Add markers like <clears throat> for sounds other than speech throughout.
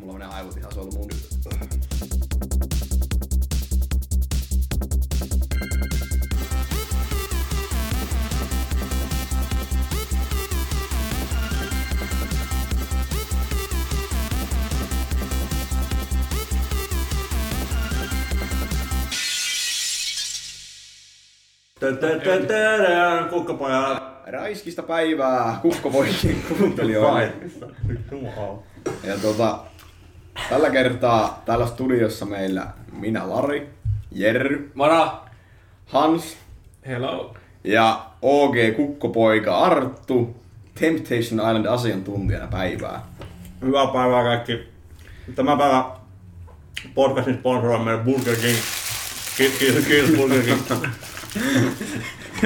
Mulla menee aivot ihan solmuun nyt. Kukkapojat. Raiskista päivää kukkopoikien <laughs> kuuntelijoille. Ja tota, tällä kertaa täällä studiossa meillä minä Lari, Jerry, Mara! Hans Hello! ja OG Kukkopoika Arttu, Temptation Island asiantuntijana päivää. Hyvää päivää kaikki. Tämä päivä podcastin sponsoroi meidän Burger King. Kiitos, kiitos, kiitos Burger King.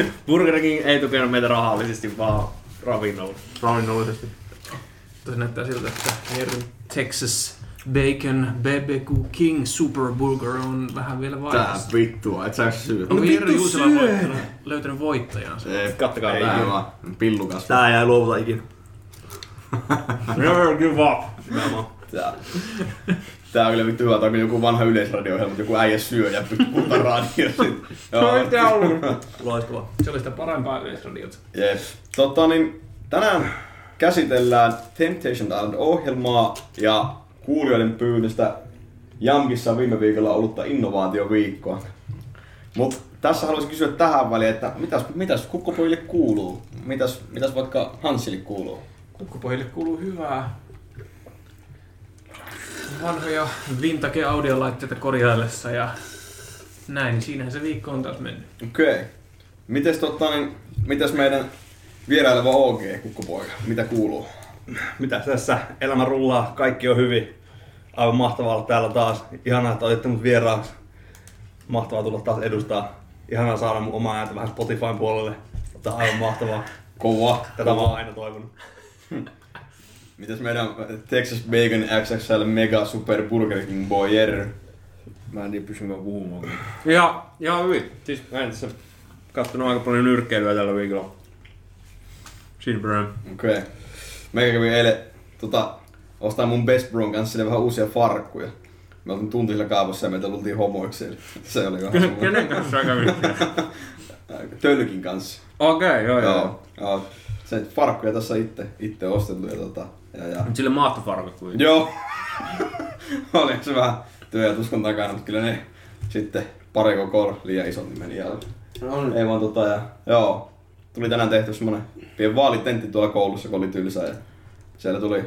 <laughs> Burger King ei tukenut meitä rahallisesti, vaan ravinnolla. Ravinnollisesti. Tuossa näyttää siltä, että Jerry Texas Bacon BBQ King Super Burger on vähän vielä Tää vaiheessa. vittua, et sä syö. Onko Jerry Juusila voittanut, löytänyt voittajansa? Ei, Kattokaa ei tää. vaan, pillukas. Tää ei luovuta ikinä. <laughs> Never give up. Tää. Tää on kyllä vittu hyvä, tää on kyllä joku vanha yleisradio-ohjelma, mutta joku äijä syö ja puhutaan radiossa. <laughs> Joo. Loistavaa. Se oli sitä parempaa yleisradiota. Jep. Tota niin, tänään käsitellään Temptation Island-ohjelmaa ja kuulijoiden pyynnöstä Jamkissa viime viikolla ollutta innovaatioviikkoa. Mut tässä haluaisin kysyä tähän väliin, että mitäs, mitäs kukkopojille kuuluu? Mitäs, mitäs vaikka Hansille kuuluu? Kukkupojille kuuluu hyvää vanhoja vintage audiolaitteita korjaillessa ja näin, siinähän se viikko on taas mennyt. Okei. Okay. Mites, tota, niin, mitäs meidän vieraileva OG kukkopoika? Mitä kuuluu? Mitä tässä? Elämä rullaa, kaikki on hyvin. Aivan mahtavaa olla täällä taas. Ihanaa, että otitte mut vieraaksi. Mahtavaa tulla taas edustaa. Ihanaa saada mun omaa ääntä vähän Spotifyn puolelle. Tämä on aivan mahtavaa. Kova. Tätä mä oon aina toivonut. Mitäs meidän Texas Bacon XXL Mega Super Burger King Boy Jerry? Mä en tiedä pystyn puhumaan. Ja, ihan hyvin. Siis mä en tässä kattonut aika paljon nyrkkeilyä tällä viikolla. Siinä. Okei. Okay. Meikä kävi eilen tota, ostaa mun Best Bron kanssa sille vähän uusia farkkuja. Me oltiin tunti sillä kaavossa ja meitä luultiin homoiksi. eli <laughs> Se oli vähän semmoinen. Kenen kanssa sä kävit? <laughs> Tölkin kanssa. Okei, okay, joo, joo. Joo. joo. Se farkkuja tässä itse, itse osteltu ja tota. Ja, ja. Mut sille maattofarkut kuin. Joo. <laughs> oli se vähän työ ja tuskon takana, mutta kyllä ne sitten pari koko liian isot niin meni alle. Ei vaan tota ja joo. Tuli tänään tehty semmonen pieni vaalitentti tuolla koulussa, kun oli tylsä ja siellä tuli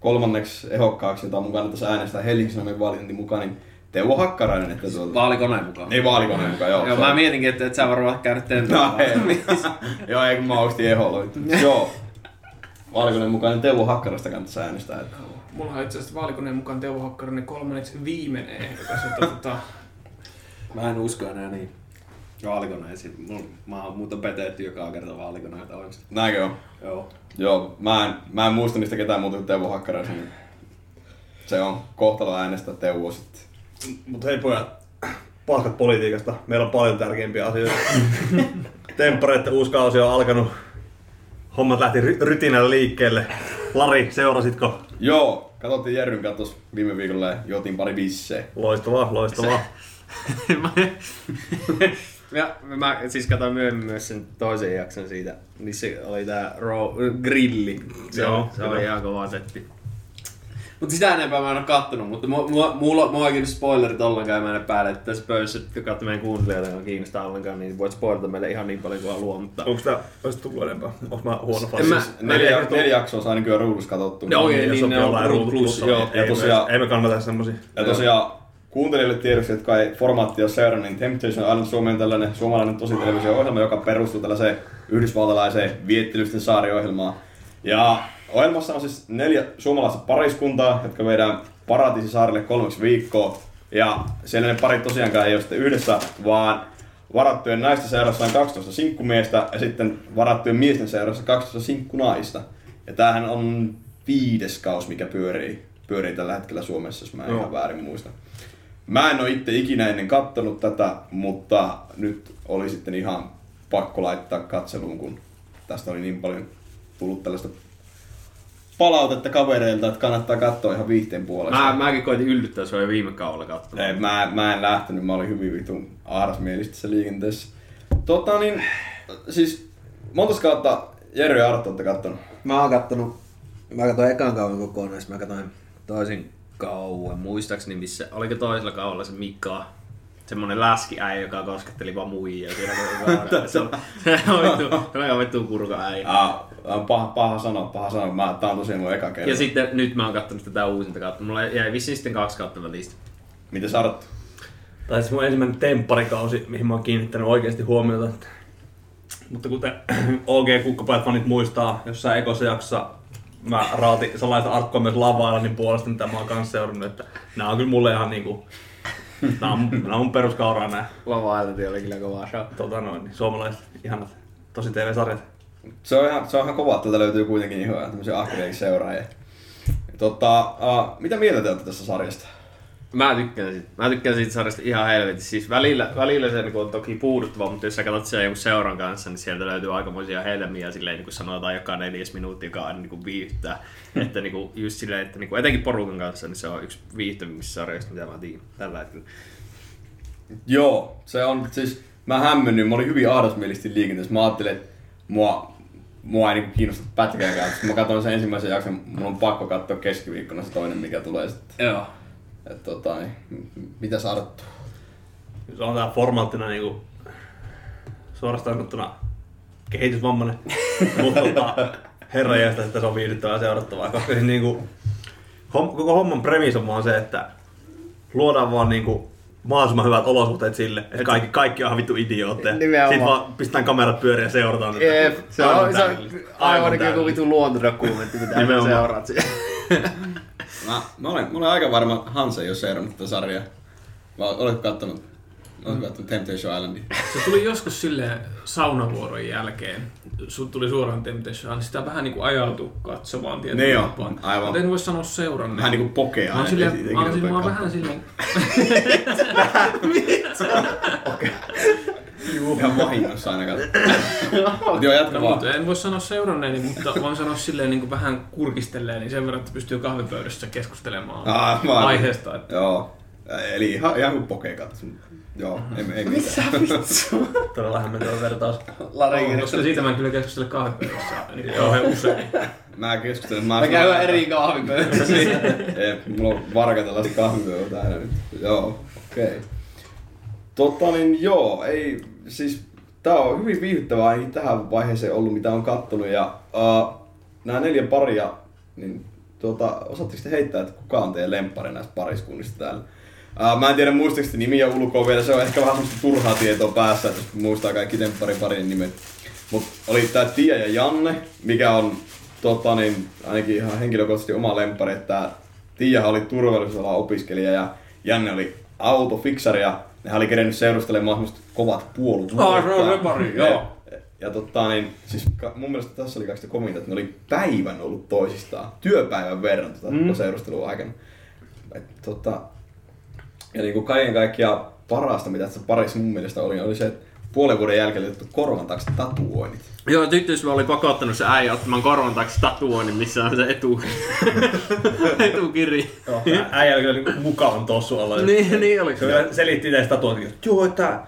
kolmanneksi ehokkaaksi, jota mukaan tässä äänestää Helsingin Sanomien vaalitentin mukaan, niin Teuvo Hakkarainen, että tuolta... Vaalikoneen mukaan. Ei vaalikoneen mukaan, joo. Joo, mä mietinkin, että et sä varmaan käynyt <laughs> No, tentoilla. ei. <laughs> Joo, ei kun mä ostin eholla. <laughs> Joo. Vaalikoneen mukaan niin Teuvo Hakkarasta kannattaisi äänestää. Että... Mulla on itse asiassa vaalikoneen mukaan Teuvo Hakkarainen kolmanneksi viimeinen ehdokas. Että tota, Mä en usko enää niin vaalikoneisiin. Mun- Mä oon muuten petetty joka kerta vaalikoneita on. Näinkö on? Joo. Joo, mä en, mä en muista niistä ketään muuta kuin Teuvo Hakkaraisen. niin Se on kohtalo äänestää Teuvo sitten. Mut hei pojat, paskat politiikasta. Meillä on paljon tärkeimpiä asioita. <laughs> Temppareiden uusi kausi on alkanut. Hommat lähti ry- rytinällä liikkeelle. Lari, seurasitko? Joo, katsottiin Jerryn katos viime viikolla ja juotiin pari bisseä. Loistavaa, loistavaa. <laughs> Ja mä siis katsoin myöhemmin myös sen toisen jakson siitä, missä oli tää raw, grilli. Se, Joo, se oli ihan kova setti. Mut sitä enempää mä en oo kattonut, mutta mua, mua, mulla, mua ei spoilerit ollenkaan mä en päälle, että tässä pöydässä, jotka katsoo meidän kuuntelijoita, ei kiinnostaa ollenkaan, niin voit spoilata meille ihan niin paljon kuin haluaa, mutta... Onko tää olisi tullut enempää? Onko mä huono fani? mä- Siis- Neljä, neljä jaksoa saa nykyään ruudussa katsottu. Joo, jos niin sopii ne on olla Ruud Ruud Plus, joo. niin Ja tosiaan- ei me kannata semmosia. Ja tosiaan kuuntelijoille tiedoksi, jotka ei formaattia seurannut, niin Temptation Island Suomi on tällainen suomalainen tositelevisio-ohjelma, joka perustuu tällaiseen yhdysvaltalaiseen viettelysten saariohjelmaan. Ja ohjelmassa on siis neljä suomalaista pariskuntaa, jotka viedään Paratiisisaarelle kolmeksi viikkoa. Ja siellä ne parit tosiaankaan ei ole sitten yhdessä, vaan varattujen naisten seurassa on 12 sinkkumiestä ja sitten varattujen miesten seurassa 12 sinkkunaista. Ja tämähän on viides kaus, mikä pyörii, pyörii tällä hetkellä Suomessa, jos mä en ihan väärin muista. Mä en ole itse ikinä ennen kattonut tätä, mutta nyt oli sitten ihan pakko laittaa katseluun, kun tästä oli niin paljon tullut tällaista palautetta kavereilta, että kannattaa katsoa ihan viihteen puolesta. Mä, mäkin koitin yllyttää sua jo viime kaudella katsomaan. Ei, mä, mä en lähtenyt, mä olin hyvin vitun ahdasmielistä liikenteessä. Tota niin, siis monta kautta Jere ja Arttu olette kattonut? Mä oon kattonut, mä katsoin ekan kauden kokonaan, mä katsoin toisin kauan. Muistaakseni missä, oliko toisella kaudella se Mika, semmonen läskiäijä, joka kosketteli vaan muijia. Se on aika vittu kurka äijä. Ah, ah, paha, paha sanoa, paha sanoa. Mä, tää on tosiaan mun eka kerta. Ja sitten nyt mä oon kattonut tätä uusinta kautta. Mulla jäi vissiin sitten kaksi kautta välistä. Miten Arttu? Tai siis mun ensimmäinen tempparikausi, mihin mä oon kiinnittänyt oikeasti huomiota. Mutta kuten <clears throat> OG Kukkapajat fanit muistaa, jossain ekossa jaksossa mä raatin sellaista arkkoa myös Lava-Islandin puolesta, mitä mä oon kanssa seurannut, että nämä on kyllä mulle ihan niinku, nämä on, nämä on mun peruskauraa nämä Lava oli kyllä kova show. tota noin, niin suomalaiset ihanat tosi TV-sarjat. Se on ihan, se on ihan kova, että täältä löytyy kuitenkin ihan tämmöisiä ahkereiksi seuraajia. Tota, uh, mitä mieltä te olette tästä sarjasta? Mä tykkään siitä. Mä tykkään siitä sarjasta ihan helvetissä. Siis välillä, välillä se niin on toki puuduttava, mutta jos sä katsot sen jonkun seuran kanssa, niin sieltä löytyy aikamoisia helmiä silleen, niin kuin sanotaan joka neljäs minuutti, joka aina niin kuin viihdyttää. että niin kuin, just silleen, että niin kuin, etenkin porukan kanssa, niin se on yksi viihtyvimmistä sarjoista, mitä mä tiedän tällä hetkellä. Joo, se on siis, mä hämmennyin, mä olin hyvin ahdasmielisesti liikenteessä. Mä ajattelin, että mua, mua ei niinku kiinnosta pätkääkään. Sitten mä katson sen ensimmäisen jakson, mun on pakko katsoa keskiviikkona se toinen, mikä tulee sitten. Joo. Et tota, niin, mitä Arttu? Se on tää formaattina niinku suorastaan sanottuna kehitysvammainen, <laughs> mutta tota, herra jästä, että se on viihdyttävää seurattavaa, koska siis niinku, hom, koko homman premis on vaan se, että luodaan vaan niinku mahdollisimman hyvät olosuhteet sille, että kaikki, kaikki on vittu idiootteja. Nimenomaan. Sitten vaan pistetään kamerat pyöriä ja seurataan. että Jep, se on, se on täydellistä. aivan niin kuin luontodokumentti, mitä Nimenomaan. seuraat siellä. <laughs> Mä, mä, olen, mä olen aika varma, Hans ei ole seurannut tätä sarjaa. Oletko kattonut, oletko kattonut Temptation Islandia? Se tuli joskus silleen saunavuoron jälkeen. Sun tuli suoraan Temptation, niin sitä vähän niinku ajautu katsomaan tietyllä Niin joo, aivan. Mutta en voi sanoa seuranneen. Vähän niinku pokea. Mä oon silleen, mä oon, silleen, mä oon vähän silleen, <laughs> Ihan vahingossa aina katsoa. <laughs> Joo, jatka no, vaan. mutta en voi sanoa seuranneeni, mutta voin sanoa silleen niin kuin vähän kurkistelleen, niin sen verran, että pystyy kahvipöydässä keskustelemaan Ah, mä aiheesta. Että Joo. Eli ihan, ihan kuin pokee katso. Joo, ei, ei mitään. <laughs> Todella hämmentävä vertaus. Lari koska siitä mä en kyllä keskustele kahvipöydässä niin kauhean usein. <laughs> Mä keskustelen. Mä Me käydään eri kahvipöydässä. Jep, mulla on varka tällaista kahvipöydää aina nyt. Joo, okei. Okay. Totta niin joo, ei, siis tää on hyvin viihdyttävää ainakin tähän vaiheeseen ollut, mitä on kattonut. Ja uh, nämä neljä paria, niin tuota, osaatteko te heittää, että kuka on teidän lemppari näistä pariskunnista täällä? Uh, mä en tiedä muistaako te nimiä ulkoa vielä, se on ehkä vähän semmoista turhaa tietoa päässä, että jos muistaa kaikki tempparin parin nimet. Mut oli tää Tia ja Janne, mikä on tota, niin, ainakin ihan henkilökohtaisesti oma lemppari, että Tiia oli turvallisuusalan opiskelija ja Janne oli autofiksari ja nehän oli kerennyt seurustelemaan semmoista kovat puolut. Ah, se on se pari, joo. Ja, ja tota, niin, siis mun mielestä tässä oli kaikista kominta, että ne oli päivän ollut toisistaan, työpäivän verran tota, mm. seurustelun aikana. Et, tota, ja niin kuin kaiken kaikkiaan parasta, mitä tässä parissa mun mielestä oli, oli se, että puolen vuoden jälkeen laitettu korvan taakse tatuoinnit. Joo, tyttöystävä oli pakottanut se äijä ottamaan korvan taakse tatuoinnin, missä on se etu, <laughs> etukirja. Joo, äijä oli kyllä niinku mukavan tossu alla. niin, niin oli. Se vielä selitti itse sitä tuotakin, että joo, että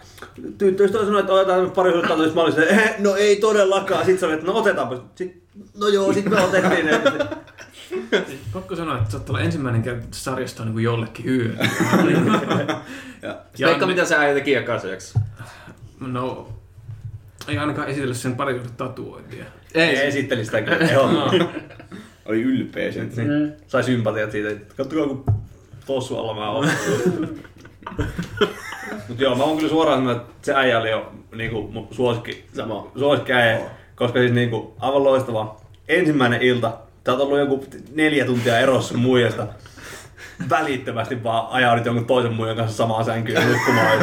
tyttöystävä sanoi, että otetaan pari hyvää tatuista. Mä olin se, eh, no ei todellakaan. Sitten se oli, että no otetaanpa. Sitten, no joo, sitten me otettiin ne. <laughs> Pakko sanoa, että saattaa olla ensimmäinen kerta sarjasta on niin jollekin hyöty. <laughs> Ja Veikka, mitä se äijä teki jaksossa? No, ei ainakaan esitellä sen pari vuotta tatuointia. Ei, esitteli sitä kyllä. Joo. <laughs> oli ylpeä siitä. Niin. Sai sympatiat siitä, että kattokaa kun tossu alla mä oon. <laughs> Mut joo, mä oon kyllä suoraan sanonut, että se äijä oli jo niinku mun suosikki, Sama. suosikki äijä, koska siis niinku aivan loistava. Ensimmäinen ilta, sä oot ollut joku neljä tuntia erossa muijasta. Välittömästi vaan ajaudut jonkun toisen muijan kanssa samaan sänkyyn nukkumaan.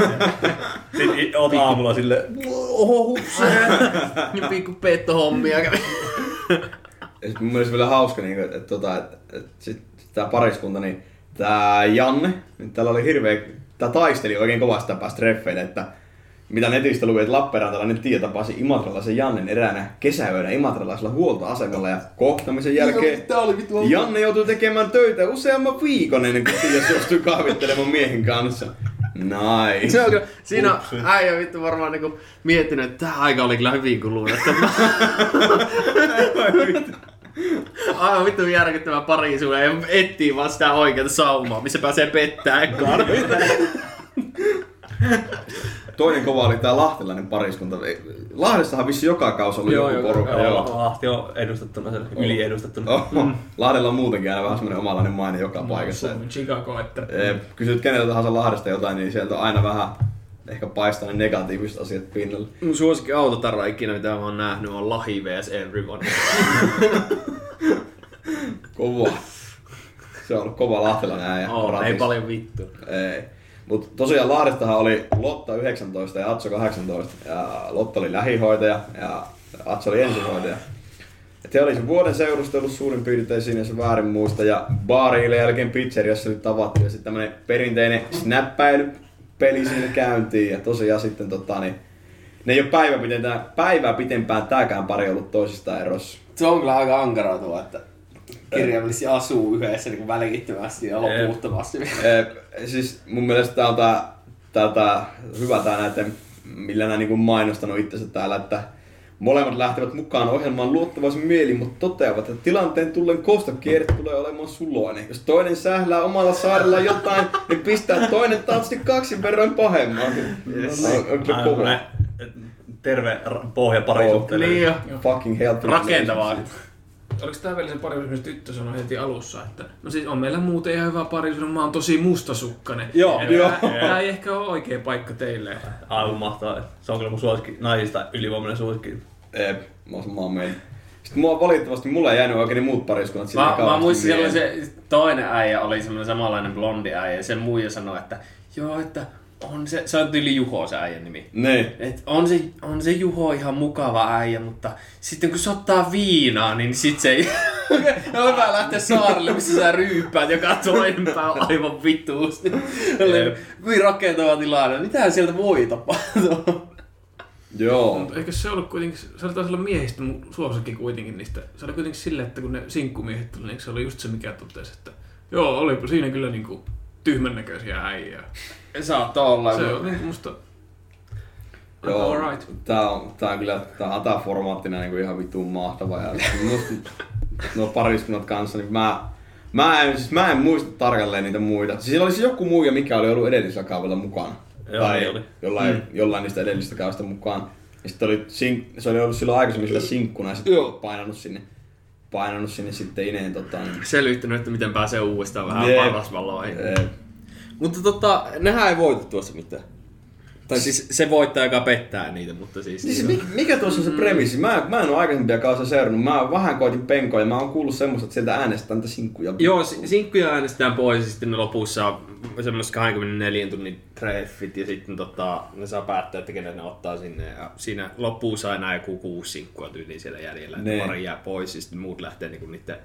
Sitten oot aamulla sille, oho hupsee. Niin <laughs> pikku peittohommia kävi. Ja sit mun mielestä vielä hauska, niin että, että, tota, että, että sit, tää pariskunta, niin tää Janne, niin tällä oli hirveä, tää taisteli oikein kovasti tää päästä treffeille, että mitä netistä luin, että Lappeenrantalainen tie tapasi imatralaisen Jannen eräänä kesäyönä imatralaisella huoltoasemalla ja kohtamisen jälkeen Tää oli vittu Janne joutui tekemään töitä useamman viikon ennen kuin ties suostui kahvittelemaan miehen kanssa. Nice. Se on kyllä, siinä on äijä vittu varmaan niinku miettinyt, että tämä aika oli kyllä hyvin kulunut. Että. <laughs> Aivan vittu järkyttävä parisuhde ja etsii vaan sitä oikeata saumaa, missä pääsee pettää ekaan. <laughs> Toinen kova oli tää lahtelainen pariskunta. Lahdessahan vissi joka kausi Joo, joku porukka. joo. Joo. Lahti on edustettuna, siellä, yliedustettuna. Oho. Lahdella on muutenkin aina vähän semmonen omalainen maine joka paikassa. Suomen Chicago, että Eh, Kysyt keneltä tahansa Lahdesta jotain, niin sieltä on aina vähän ehkä paistaa ne negatiiviset asiat pinnalle. Mun suosikki autotarra ikinä, mitä mä oon nähnyt, on Lahi vs. Everyone. <laughs> Kova. Se on ollut kova lahtelainen äijä. Oh, ei paljon vittu. Ei. Mutta tosiaan Lahdestahan oli Lotta 19 ja Atso 18. Ja Lotta oli lähihoitaja ja Atso oli ensihoitaja. Et he oli sen vuoden seurustellut suurin piirtein siinä, jos väärin muista. Ja baariille jälkeen pizzeriassa oli tavattu ja sitten tämmönen perinteinen snappäilypeli siinä käyntiin. Ja tosiaan sitten tota niin, ne ei ole päivä pitempään, päivää pitempään tääkään pari ollut toisistaan erossa. Se on kyllä aika ankaraa tuo, että kirjaimellisesti asuu yhdessä niin välikittömästi ja loputtomasti. Eh, siis mun mielestä tää on tää, tää, tää hyvä tää näiden, millä nää niinku mainostanut itsensä täällä, että molemmat lähtevät mukaan ohjelmaan luottavaisin mielin, mutta toteavat, että tilanteen tullen kostokierre tulee olemaan suloinen. Jos toinen sählää omalla saarella jotain, niin pistää toinen taatusti kaksi verran pahemman. Yes. On, on kyllä Aivan kova. ne- terve pohja parisuhteelle. Niin jo. Fucking helppo. Rakentavaa. Oliko tämä vielä se missä tyttö sanoi heti alussa, että no siis on meillä muuten ihan hyvä parisuus, mä oon tosi mustasukkainen. Joo, että joo. Tää ei ehkä ole oikea paikka teille. Aivan mahtavaa. Se on kyllä mun suosikki, naisista ylivoimainen suosikki. Eh, mä oon samaa mieltä. Sitten mua valitettavasti mulla ei jäänyt oikein muut pariskunnat sinne Mä, mä muistin mieleen. se toinen äijä, oli semmoinen samanlainen blondi äijä, ja sen muija sanoi, että joo, että on se, se on tyyli Juho se äijän nimi. Niin. Et on, se, on se Juho ihan mukava äijä, mutta sitten kun se ottaa viinaa, niin sit se ei... on hyvä lähteä saarelle, missä sä ryyppäät joka toinen pää on aivan vituusti. Oli Hyvin rakentava tilanne. Mitähän sieltä voi tapahtua? Joo. Mutta eikö se ollut kuitenkin, se oli taisi olla miehistä suosikki kuitenkin niistä. Se oli kuitenkin silleen, että kun ne sinkkumiehet tuli, niin se oli just se mikä totesi, että joo, olipa siinä kyllä niinku tyhmän näköisiä äijää. Saattaa olla. Se on musta Joo, alright. tää on, tää on kyllä, tää on tää formaattina niinku ihan vittuun mahtava. Ja musta <laughs> nuo pariskunnat kanssa, niin mä, mä, en, siis mä en muista tarkalleen niitä muita. Siis siellä oli siis joku muu, mikä oli ollut edellisellä kaudella mukana. Joo, tai oli. Jollain, mm. jollain niistä edellisistä kaudesta mukaan. Ja sitten oli, se oli ollut silloin aikaisemmin sillä sinkkuna ja sitten painanut sinne, painanut sinne sitten ineen tota, niin, Selvittänyt, että miten pääsee uudestaan vähän parasvaloihin. Mutta tota, nehän ei voita tuossa mitään. Tai siis se voittaa, joka pettää niitä, mutta siis... Siis mikä, mikä tuossa on se premissi? Mä, mä en ole aikaisempia kausia seurannut. Mä vähän koitin penkoa ja mä oon kuullut semmoista, että sieltä äänestetään niitä sinkkuja. Joo, si- sinkkuja äänestetään pois ja sitten ne lopussa on semmoiset 24 tunnin treffit ja sitten tota, ne saa päättää, että kenen ne ottaa sinne. Ja siinä loppuun saa enää joku kuusi sinkkua tyyliin siellä jäljellä, että Ne. pari jää pois ja sitten muut lähtee niinku niiden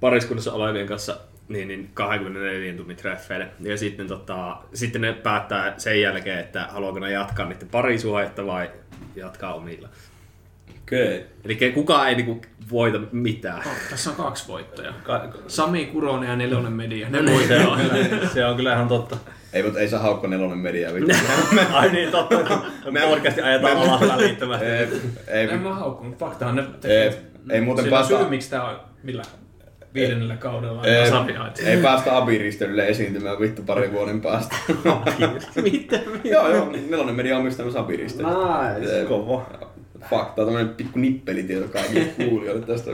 pariskunnassa olevien kanssa niin, niin 24 tunnin treffeille. Ja sitten, tota, sitten ne päättää sen jälkeen, että haluaako ne jatkaa niiden parisuhdetta vai jatkaa omilla. Okei. Okay. Eli kukaan ei niinku voita mitään. Oh, tässä on kaksi voittajaa. Ka- Sami Kuronen ja Nelonen Media. Ne se, voittaa. on <laughs> kyllä, se on kyllä ihan totta. Ei, mutta ei saa haukko nelonen media. <laughs> Ai niin, totta. Me podcasti ajetaan alas välittömästi. ei, ei, en mä haukkunut. Faktahan ne ei, ei muuten Sillä on päästä, syy, miksi tää on millä viidennellä kaudella on ei, ei päästä abiristelylle esiintymään vittu parin vuoden päästä. Mitä? joo, joo, nelonen media omistaa myös abiristelyä. Nice. Kova. Fakta, tämmönen pikku nippelitieto kaikille kuulijoille tästä.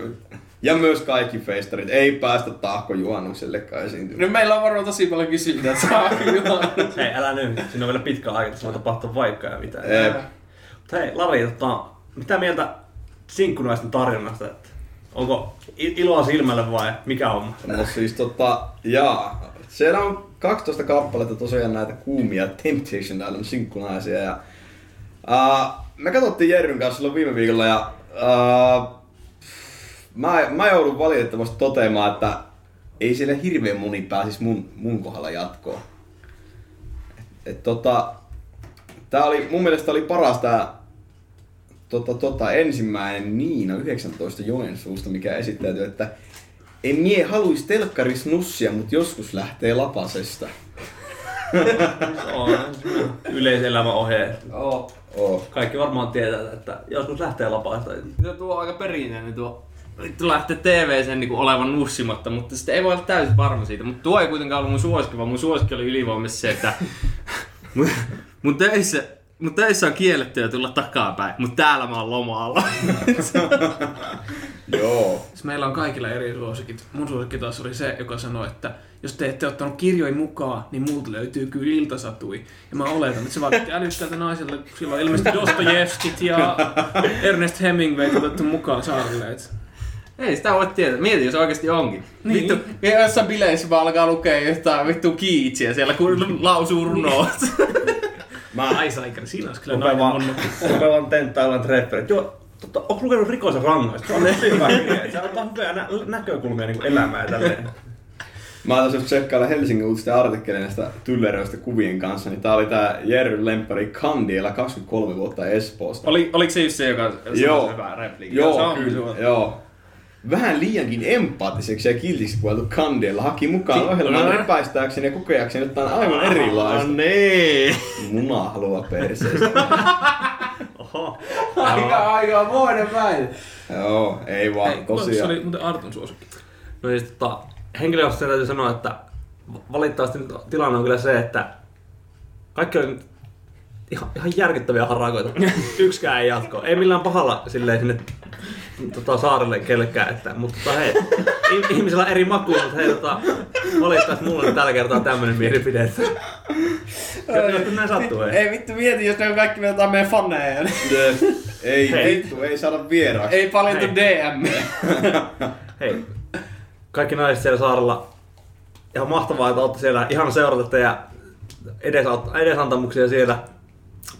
Ja myös kaikki festarit. Ei päästä tahko juhannuksellekaan esiintymään. No meillä on varmaan tosi paljon kysyntää, että saa Hei, älä nyt. Siinä on vielä pitkä aika, että se voi tapahtua vaikka ja mitä. Eep. Mutta hei, Lari, tota, mitä mieltä sinkkunaisten tarjonnasta? Että onko iloa silmälle vai mikä on? No siis tota, jaa. Siellä on 12 kappaletta tosiaan näitä kuumia Temptation Island sinkkunaisia ja uh, me katsottiin Jerryn kanssa silloin viime viikolla ja uh, mä, mä joudun valitettavasti toteamaan, että ei siellä hirveän moni pääsisi mun, mun kohdalla jatkoon. Et, et tota, tää oli, mun mielestä oli paras tää tota, tota, ensimmäinen Niina 19 Joensuusta, mikä esittäytyi, että en mie haluis telkkaris nussia, mut joskus lähtee lapasesta. Se <laughs> on yleiselämä ohje. Joo. Oh. Kaikki varmaan tietää, että joskus lähtee lapaasta. No tuo on aika perinteinen tuo. Vittu lähtee TV-sen niinku olevan nussimatta, mutta sitten ei voi olla täysin varma siitä. Mutta tuo ei kuitenkaan ollut mun suosikki, vaan mun suosikki oli ylivoimaisesti se, että <laughs> mun, mun, töissä, mun töissä on kiellettyä tulla takapäin, mutta täällä mä oon lomalla. <laughs> Joo. Siis meillä on kaikilla eri suosikit. Mun suosikki taas oli se, joka sanoi, että jos te ette ottanut kirjoja mukaan, niin multa löytyy kyllä iltasatui. Ja mä oletan, että se vaikutti älykkäältä naiselta, kun silloin ilmeisesti Dostojevskit ja <laughs> Ernest Hemingway otettu mukaan saarelle. Et ei sitä voi tietää. Mieti, jos oikeasti onkin. Niin. Vittu, jossain bileissä vaan alkaa lukea jotain vittu kiitsiä siellä, kun lausuu runoa. <laughs> Mä, Ai saikari, siinä olisi kyllä nainen vaan, vaan tenttailemaan trefferit. Joo, totta, onko lukenut rikoisen rangaista? Se on tosi hyvä kirja. Se antaa hyviä nä- näkökulmia niin elämään ja tälleen. mä taas jos tsekkailla Helsingin uutisten artikkeleja näistä tylleröistä kuvien kanssa, niin tää oli tää Jerry Lemppari Kandiela 23 vuotta Espoosta. Oli, oliko se just se, joka sanoi Joo. hyvää repliikki? Joo, se on kyllä, hyvä. joo. Vähän liiankin empaattiseksi ja kiltiksi kuvailtu Kandiella haki mukaan no. repäistääkseen ja kokeakseen jotain aivan erilaista. No niin. Muna haluaa perseestä. <laughs> Oho. Aika, aika moinen väite. joo, ei vaan Se tosiaan. oli muuten Artun suosikki. No siis tota, henkilökohtaisesti täytyy sanoa, että valitettavasti nyt tilanne on kyllä se, että kaikki on ihan, ihan järkyttäviä harakoita. <laughs> Yksikään ei jatko. Ei millään pahalla silleen sinne tota, saarelle kellekään, että, mutta tota, hei, i- ihmisillä on eri maku, mutta hei, tota, valitettavasti mulla on tällä kertaa tämmönen mielipide. että Joskus näin sattuu, ei. Ei vittu mieti, jos ne on kaikki jotain meidän faneja. Ei Hei. vittu, ei saada vieraaksi. Ei paljon Hei. DM. Hei, kaikki naiset siellä saarella. Ihan mahtavaa, että olette siellä. Ihan seurata teidän edesaut- edesantamuksia siellä.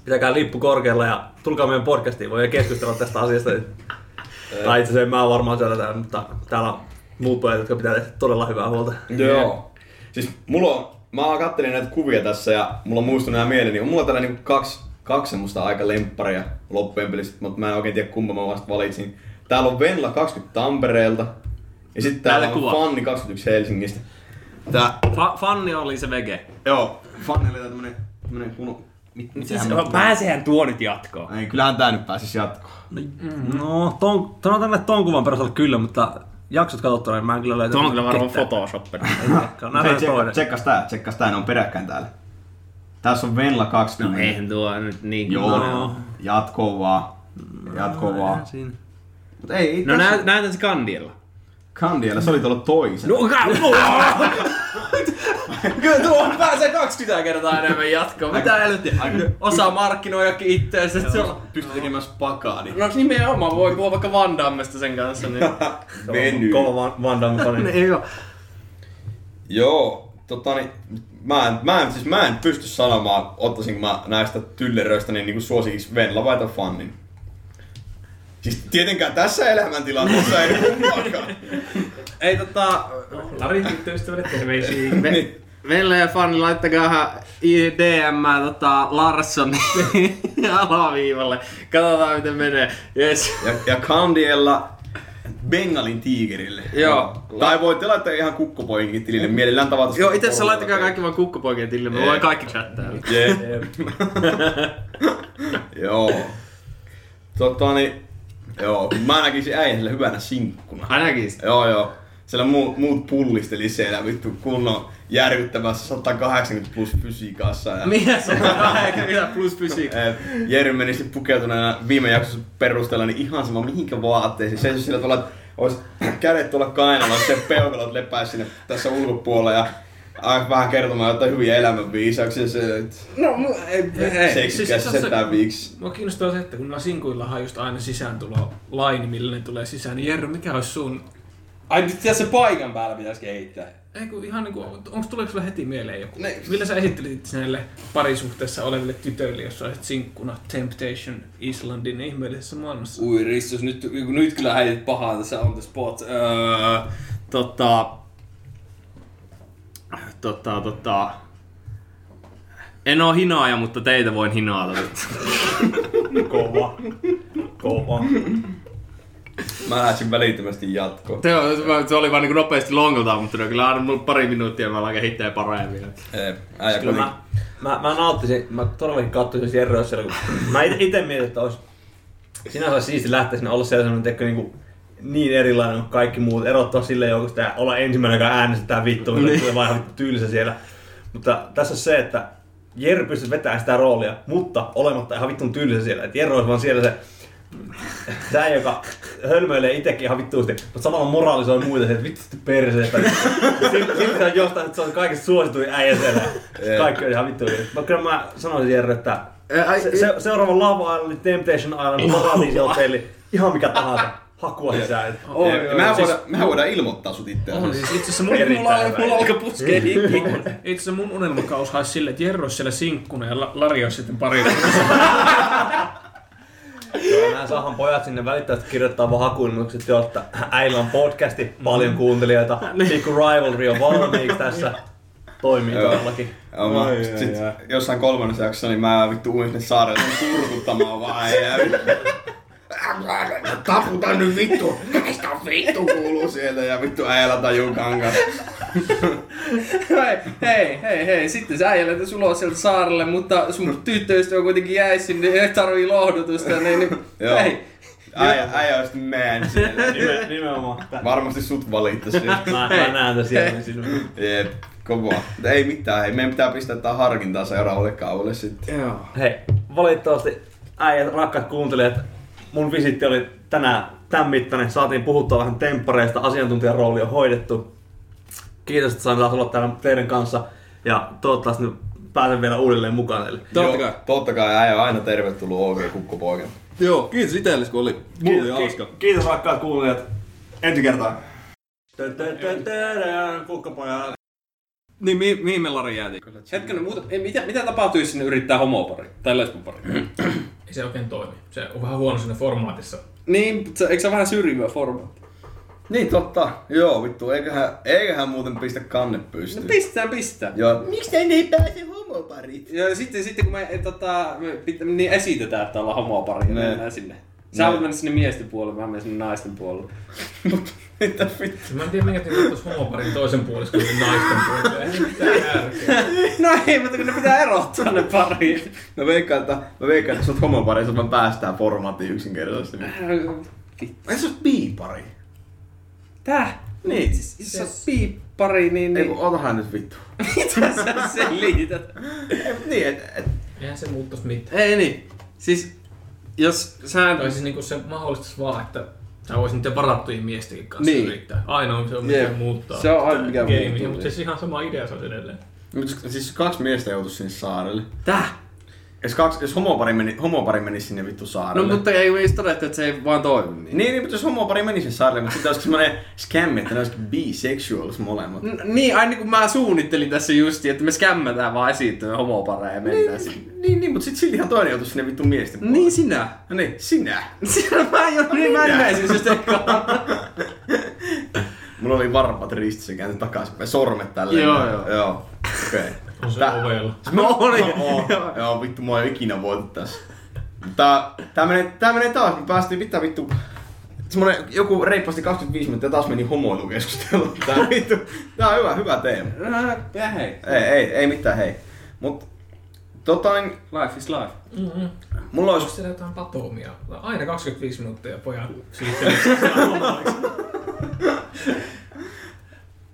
Pitäkää lippu korkealla ja tulkaa meidän podcastiin. Voi keskustella tästä asiasta. Tai itse asiassa mä varmaan seurata, mutta täällä on muut pojat, jotka pitää tehdä todella hyvää huolta. Joo. Siis mulla on, mä kattelin näitä kuvia tässä ja mulla on muistunut nämä mieleeni. Mulla on täällä niinku kaksi, kaksi semmoista aika lempparia loppujen pelissä, mutta mä en oikein tiedä kumpa mä vasta valitsin. Täällä on Venla 20 Tampereelta ja sitten täällä Täällä on kuva. Fanni 21 Helsingistä. Tää, Fa- Fanni oli se vege. joo, Fanni oli tää tämmönen, tämmönen kunu... Mit, mitä hän on? Pääsehän tuo nyt jatkoon. Ei, kyllähän tää nyt pääsis jatkoon. No, ton, sanotaan tänne ton kuvan perusteella kyllä, mutta jaksot katsottuna, niin mä en kyllä löytänyt Tuo on kyllä varmaan toinen. tsekkas tää, tsekkas tää, ne on peräkkäin täällä. Tässä on Venla No 20. eihän tuo nyt niin Joo, No. jatkoa vaan. Jatkoa vaan. Eihän siinä. Mut ei, No tässä- nä- näytän se Kandiella. Kandiella, se oli tuolla toisen. No, <laughs> Kyllä tuohon pääsee 20 kertaa enemmän jatkoon. Mitä helvettiä? Osaa markkinoijakin itteensä. Se on... Pystyy tekemään spakaa, niin No nimenomaan voi puhua vaikka Van Dammesta sen kanssa. Niin... <laughs> Veny. Kova Van- Van Damme fani. <laughs> niin joo. Joo, tota niin, mä en, mä en, siis mä en pysty sanomaan, ottaisinko mä näistä tylleröistä niin, niin kuin suosikiksi Venla vai Fannin. Siis tietenkään tässä elämäntilanteessa ei kumpaakaan. Ei tota... Lari, tyttöystävälle terveisiä. Me, Meille ja fani, laittakaa DM tota, Larsson <laughs> alaviivalle. Katsotaan miten menee. Yes. Ja, ja Kandiella Bengalin tiigerille. Joo. Tai voitte laittaa ihan kukkopoikinkin tilille, mielellään tavata. Joo, itse asiassa laittakaa kaikki vaan kukkopoikien tilille. Me voin kaikki chattaa. Jep. <laughs> Joo. Tota niin, joo, mä näkisin äijälle hyvänä sinkkuna. Ainakin. Joo, joo. Siellä muut, muut pullisteli siellä vittu kunnon järkyttävässä 180 plus fysiikassa. Ja, Mies on 80 plus fysiikka. Jeri meni sitten pukeutuneena viime jaksossa perusteella niin ihan sama mihinkä vaatteisiin. Se sillä tavalla, että olisi kädet tuolla kainalla, se peukalot lepäisi sinne tässä ulkopuolella ja alkoi vähän kertomaan jotain hyviä elämänviisauksia. Se, että No, mu- ei, ei. seksikäs siis viiksi. Mua kiinnostaa se, että kun noilla sinkuillahan on just aina sisääntulo laini, millä ne tulee sisään, niin Jerry, mikä olisi sun... Ai nyt tässä paikan päällä pitäisi kehittää. Ei kun ihan niinku, onko tuleeko sulle heti mieleen joku? Ne- Millä sä esittelisit näille parisuhteessa oleville tytöille, jos olisit sinkkuna Temptation Islandin ihmeellisessä maailmassa? Ui Ristus, nyt, nyt kyllä heitit pahaa tässä on the spot. Öö, tota... Tota, tota... En oo hinaaja, mutta teitä voin hinaata. <laughs> Kova. Kova. Mä lähdin välittömästi jatkoon. Se, on- se oli vaan niin nopeasti longolta, mutta ne on kyllä aina pari minuuttia mä alan kehittää paremmin. Ee, Äijä Kyllä mä, mä, mä nauttisin, mä todellakin katsoisin Jerroa siellä, kun mä ite mietin, että olisi sinänsä siisti lähteä sinne olla siellä sellainen, niin, kuin, niin erilainen kuin kaikki muut, erottaa sille joukosta ja olla ensimmäinen, joka äänestää vittu, mutta tulee vaan tylsä siellä. Mutta tässä on se, että Jerry pystyisi vetämään sitä roolia, mutta olematta ihan vittun tylsä siellä. Et Jerry olisi vaan siellä se Tää, joka hölmöilee itekin ihan vittuusti, mutta samalla moralisoi muita, että vittu sitten perseestä. Silti se on jostain, että se on kaikista suosituin äijä siellä. Kaikki on ihan vittu. Mutta kyllä mä sanoisin Jerry, että se, se, seuraava Love Island, Temptation Island, Paradiisi Hotelli, ihan mikä tahansa. Hakua sisään. Mehän, siis- voidaan, mehän voidaan ilmoittaa sut itse On asiassa. siis itse asiassa mun, mulla, mulla alkaa puskea <laughs> hiki. Itse asiassa mun unelmakaus haisi silleen, että Jerro olisi siellä sinkkuna ja La- Lari olisi sitten pari. <laughs> Joo, Nämä saahan pojat sinne välittävästi kirjoittaa vaan hakuilmoitukset jo, että äillä on podcasti, paljon kuuntelijoita, <laughs> pikku rivalry on valmiiksi tässä. Toimii todellakin. Joo, mä, Ai, sit, ai, sit, ai. jossain kolmannessa jaksossa niin mä vittu uin sinne saarelle sen kurkuttamaan vaan ja Taputa nyt vittu! Häistä vittu kuuluu sieltä ja vittu äijällä tajuu kangas. hei, hei, hei, hei, sitten sä äijälet suloa sieltä saarelle, mutta sun tyttöystävä kuitenkin jäi sinne ja tarvii lohdutusta, niin, niin Joo. hei. Äijä, äijä olisi man siellä. Nime, nimenomaan. Tää- Varmasti sut valittaisi. Mä, mä näen tässä siellä silmiin. Jep, kova. Ei mitään, hei. Meidän pitää pistää tää harkintaa seuraavalle kaudelle sitten. Joo. Hei, valitettavasti äijät, rakkaat kuuntelijat, mun visitti oli tänään tämän mittainen. Saatiin puhuttua vähän temppareista, asiantuntijan rooli on hoidettu. Kiitos, että sain taas olla täällä teidän kanssa. Ja toivottavasti nyt pääsen vielä uudelleen mukaan teille. Totta Joo, kai. Totta kai äijä aina tervetullut OK kukkopoikana. Joo, kiitos itsellesi, kun oli. Mulla oli hauska. Kiitos rakkaat kuuntelijat. Ensi kertaa. Kukkapojat. Niin, mi- mihin me Lari jäätiin? Hetkinen, muuta, ei, mitä, mitä tapahtuu, jos sinne yrittää homopari tai lesbopari? <clears throat> Ei se oikein toimi. Se on vähän huono siinä formaatissa. niin, se, eikö se ole vähän syrjivä formaatti? Niin totta. Joo vittu, eiköhän, eiköhän muuten pistä kanne No pystyyn. pistetään, pistetään. Joo. Miksi tänne ei pääse homoparit? Ja sitten, sitten kun me, tota, me pitä, niin esitetään, että ollaan homopari ja Ne. mennään sinne. Sä voit mennä sinne miesten puolelle, mä menen sinne naisten puolelle. <laughs> Mitä vittu? Mä en tiedä, minkä takia tuossa homoparin toisen puoliskon kuin naisten puolelle. Ei mitään järkeä. <laughs> no ei, mutta kun ne pitää erottaa ne pariin. Mä veikkaan, että, mä veikkaan, että sut homopari, sut vaan päästään formaattiin yksinkertaisesti. Ai sä oot biipari? Tää? Niin. Siis, jos sä oot piippari, niin... Ei niin kun otahan nyt vittu. <laughs> mitä sä selität? Ei, niin, et, et, Eihän se muuttuisi mitään. Ei niin. Siis, jos sä... Tai siis niinku se mahdollistaisi vaan, että sä voisit niiden varattujen miestenkin kanssa Niin. yrittää. Ainoa se on mikä Jep. muuttaa. Se on aina mikä muuttuu, Mutta siis ihan sama idea se on edelleen. mut jos- siis kaksi miestä joutuisi sinne saarelle. Tää? Jos, kaksi, jos homopari, meni, homopari menisi sinne vittu No saarelle. mutta ei me todettu, että se ei vaan toimi niin. Niin, niin, mutta jos homopari menisi sinne saarelle, mutta sitten olisi semmonen scam, että ne olisikin bisexuals molemmat. N- niin, aina kun mä suunnittelin tässä justi, että me skämmätään vaan esiintyä homopareja ja mennään sinne. Niin, niin, mutta sitten siltihan toinen joutuisi sinne vittu miesten puolelle. Niin sinä. No niin, sinä. Sinä mä jo niin mä nimesin se sekaan. <laughs> Mulla oli varpat ristissä käänty takaisin, sormet tälleen. Joo, joo. Joo, okei. Okay. On se Tää- ovella. <laughs> No oli. Oo, joo, vittu, mua ei ikinä voitu tässä. Tää, tää, menee, tää menee taas, me päästiin mitä vittu... Semmonen joku reippaasti 25 minuuttia taas meni homoilukeskusteluun. <laughs> Tää vittu, tää on hyvä, hyvä teema. Ja hei, Ei, ei, ei mitään, hei. Mut tota, niin, life is life. Mm-hmm. mulla Onko olisi... siellä jotain patoumia? Aina 25 minuuttia pojat <laughs> siitä.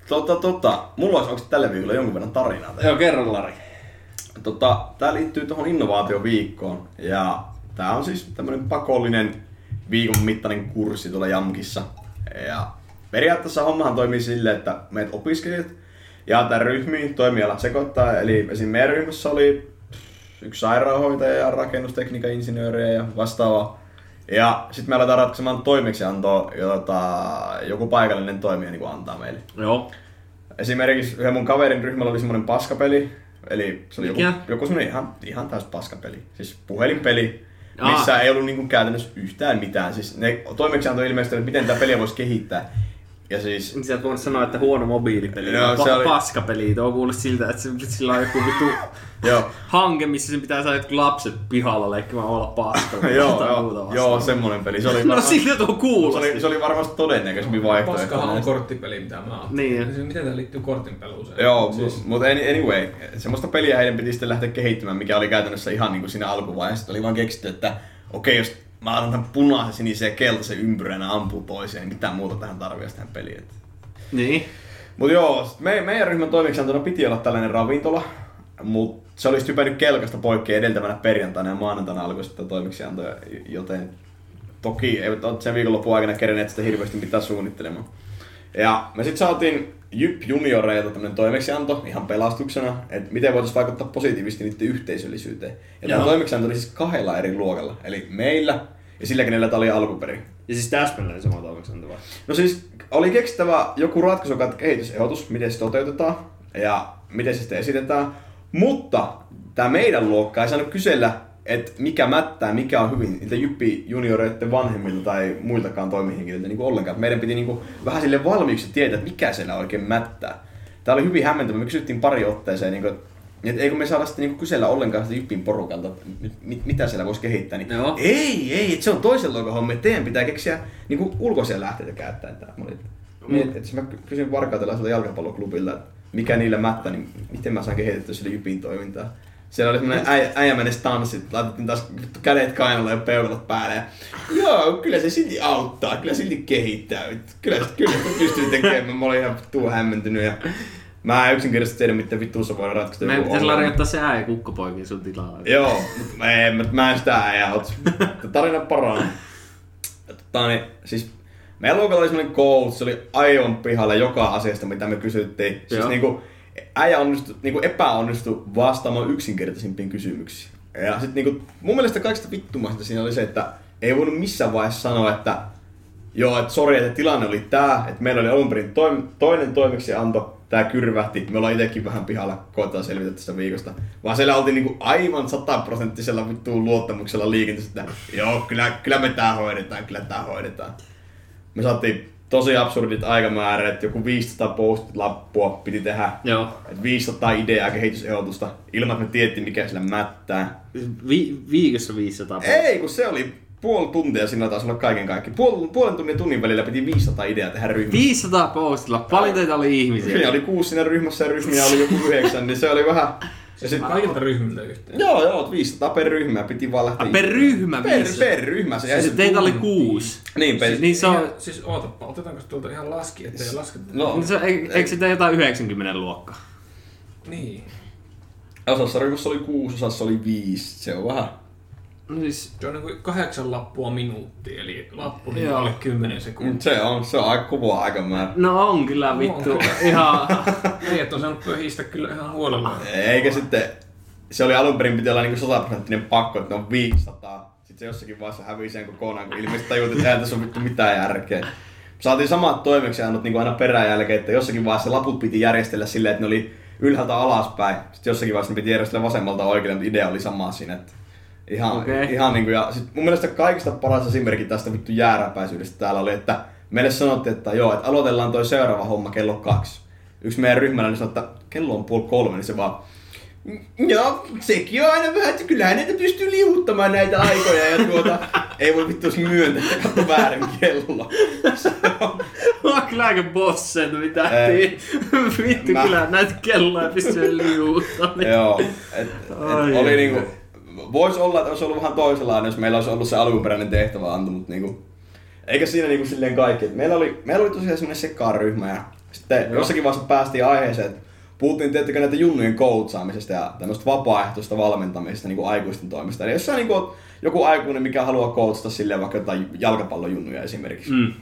Tota, tota, mulla olisi oikeesti tällä viikolla jonkun verran tarinaa. Joo, kerro Lari. Tota, tää liittyy tuohon innovaatioviikkoon. Ja tää on siis tämmönen pakollinen viikon mittainen kurssi tuolla Jamkissa. Ja periaatteessa hommahan toimii silleen, että meidät opiskelijat jaetaan ryhmiin toimialat sekoittaa. Eli esim. meidän ryhmässä oli yksi sairaanhoitaja ja rakennustekniikan insinööriä ja vastaavaa. Ja sitten me aletaan ratkaisemaan toimeksiantoa, jota joku paikallinen toimija niin antaa meille. Joo. Esimerkiksi yhden mun kaverin ryhmällä oli semmonen paskapeli, eli se oli joku, Mikä? joku semmonen ihan, ihan täys paskapeli. Siis puhelinpeli, Aa. missä ei ollut niinku käytännössä yhtään mitään. Siis ne toimeksianto ilmeisesti, että miten tätä peliä voisi kehittää. Ja siis Niin Sä et voinut sanoa, että huono mobiilipeli. Joo, Joo, se oli- paskapeli. Tuo kuulosti siltä, että se, sillä on joku vittu joo, hanke, missä sen pitää saada jotkut lapset pihalla leikkimään olla paskalla. <laughs> joo, joo, joo, semmonen peli. Se oli <laughs> No varmaan, siltä tuo se kuulosti. oli, se oli varmasti todennäköisempi vaihtoehto. Paskahan on korttipeli, mitä mä oon. Niin. Se, miten tää liittyy kortinpeluuseen? Joo, siis, siis... mutta anyway, semmoista peliä heidän piti sitten lähteä kehittämään, mikä oli käytännössä ihan niin kuin siinä alkuvaiheessa. Sitten oli vaan keksitty, että okei, jos mä otan tämän punaisen, sinisen ja keltaisen ympyrän ja ampuu toiseen, niin mitään muuta tähän tarvii tähän peliin. että- Niin. Mut joo, me, meidän ryhmän toimeksiantona piti olla tällainen ravintola, mutta se olisi hypännyt kelkasta poikki edeltävänä perjantaina ja maanantaina alkoi sitten toimeksianto, joten toki ei ole sen viikonlopun aikana kerenneet sitä hirveästi mitään suunnittelemaan. Ja me sitten saatiin Jyp junioreilta tämmönen toimeksianto ihan pelastuksena, että miten voitaisiin vaikuttaa positiivisesti niiden yhteisöllisyyteen. Ja tämä toimeksianto oli siis kahdella eri luokalla, eli meillä ja sillä, kenellä tämä oli alkuperin. Ja siis täsmälleen sama toimeksianto vai? No siis oli keksittävä joku ratkaisu, joka kehitysehdotus, miten se toteutetaan ja miten se sitten esitetään. Mutta tämä meidän luokka ei saanut kysellä, että mikä mättää, mikä on hyvin niitä jyppi junioreiden vanhemmilta tai muiltakaan toimihenkilöiltä niin ollenkaan. Meidän piti niin kuin, vähän sille valmiiksi tietää, että mikä siellä oikein mättää. Tämä oli hyvin hämmentävä. Me kysyttiin pari otteeseen, niin kuin, että eikö me saada sitten niin kysellä ollenkaan sitä jyppin porukalta, että mit, mit, mitä siellä voisi kehittää. Niin, Joo. ei, ei, että se on toisen luokan homma. Teidän pitää keksiä niin kuin ulkoisia lähteitä käyttäen tämä. Mä olin, mm. että jos mä ky- kysyn varkautelaiselta jalkapalloklubilta, että mikä niillä mättä, niin miten mä saan kehitettyä sille jypin toimintaa. Siellä oli semmoinen äi, äijämäinen stanssi, laitettiin taas vittu kädet kainalle ja peukalot päälle. Ja, joo, kyllä se silti auttaa, kyllä silti kehittää. Kyllä, kyllä se pystyy tekemään. Mä olin ihan vittu hämmentynyt ja mä en yksinkertaisesti tiedä, mitä vittuussa voidaan ratkaista. Meidän pitäisi ongelma. larjoittaa se ääni kukkopoikin sun tilaa. Joo, mutta mä en, mä, en sitä äijää ota. Tarina paranee. Tota, niin, siis meidän luokalla oli semmonen coach, se oli aivan pihalla joka asiasta, mitä me kysyttiin. Siis Joo. niinku, äijä onnistui, niinku epäonnistui vastaamaan yksinkertaisimpiin kysymyksiin. Ja sit niinku, mun mielestä kaikista vittumaista siinä oli se, että ei voinut missään vaiheessa sanoa, että Joo, että sori, että tilanne oli tää, että meillä oli alun perin toim- toinen toimeksianto, tää kyrvähti, me ollaan itekin vähän pihalla, koetaan selvitä tästä viikosta. Vaan siellä oltiin niinku aivan sataprosenttisella vittuun luottamuksella liikenteessä, että joo, kyllä, kyllä me tää hoidetaan, kyllä tää hoidetaan. Me saatiin tosi absurdit aikamäärät, että joku 500 post-lappua piti tehdä, Joo. että 500 ideaa kehitysehdotusta, ilman että me tiedettiin mikä sillä mättää. Vi- viikossa 500 Ei, kun se oli puoli tuntia, siinä taisi olla kaiken kaikki. Puol, puolen tunnin ja tunnin välillä piti 500 ideaa tehdä ryhmässä. 500 postilla. Paljon teitä oli ihmisiä? Siinä oli kuusi siinä ryhmässä ja ryhmiä oli joku yhdeksän, niin se oli vähän... Ja sit, Kaikilta ryhmiltä yhteen. joo, joo, 500 per ryhmä piti vaan lähteä. Ah, per ryhmä Per, 500? per ryhmä. Se, Siis teitä oli kuusi. Niin, per, Niin se on... Ihan, siis ootapa, otetaanko tuolta ihan laski, ettei lasketa? No, niin se, eikö se tee jotain 90 luokkaa? Niin. osassa ryhmässä oli kuusi, osassa oli viisi. Se on vähän... No siis... Se on niinku kahdeksan lappua minuutti, eli lappu niin Joo. alle 10 sekuntia. Se on, se on aika kova aikamäärä. No on kyllä vittu. Ihan... <laughs> Meidät on saanut pöhistä kyllä ihan huolella. Eikä sitten... Se oli alun perin piti olla niinku 100 prosenttinen pakko, että ne on 500. Sitten se jossakin vaiheessa hävii sen kokonaan, kun ilmeisesti tajuut, että eihän tässä on vittu mitään järkeä. Saatiin samat toimeksiannot niin aina peräjälkeen, että jossakin vaiheessa laput piti järjestellä silleen, että ne oli ylhäältä alaspäin. Sitten jossakin vaiheessa ne piti järjestellä vasemmalta oikealle, mutta idea oli sama siinä. Että ihan, okay. ihan niin kuin, ja sit mun mielestä kaikista paras esimerkki tästä vittu jääräpäisyydestä täällä oli, että meille sanottiin, että joo, että aloitellaan toi seuraava homma kello kaksi. Yksi meidän ryhmällä niin sanoi, että kello on puoli kolme, niin se vaan Joo, sekin on aina vähän, että kyllähän näitä pystyy liuuttamaan näitä aikoja ja tuota, <laughs> ei voi vittu myöntää, että katso väärin kello. Se on- Mä kyllä aika bossen, mitä. Vittu, Mä- kyllä näitä kelloja pystyy liuuttamaan. Joo, et, et Ai, oli niinku, voisi olla, että olisi ollut vähän toisenlainen, jos meillä olisi ollut se alkuperäinen tehtävä antu, mutta niinku, eikä siinä niinku silleen kaikki. Et meillä oli, meillä oli tosiaan semmoinen sekaryhmä ja sitten Joo. jossakin vaiheessa päästiin aiheeseen, että puhuttiin tietenkin näitä junnujen coachaamisesta ja tämmöistä vapaaehtoista valmentamisesta niin aikuisten toimesta. Eli jos sä niin oot joku aikuinen, mikä haluaa coachata silleen vaikka jotain jalkapallojunnuja esimerkiksi. Mm.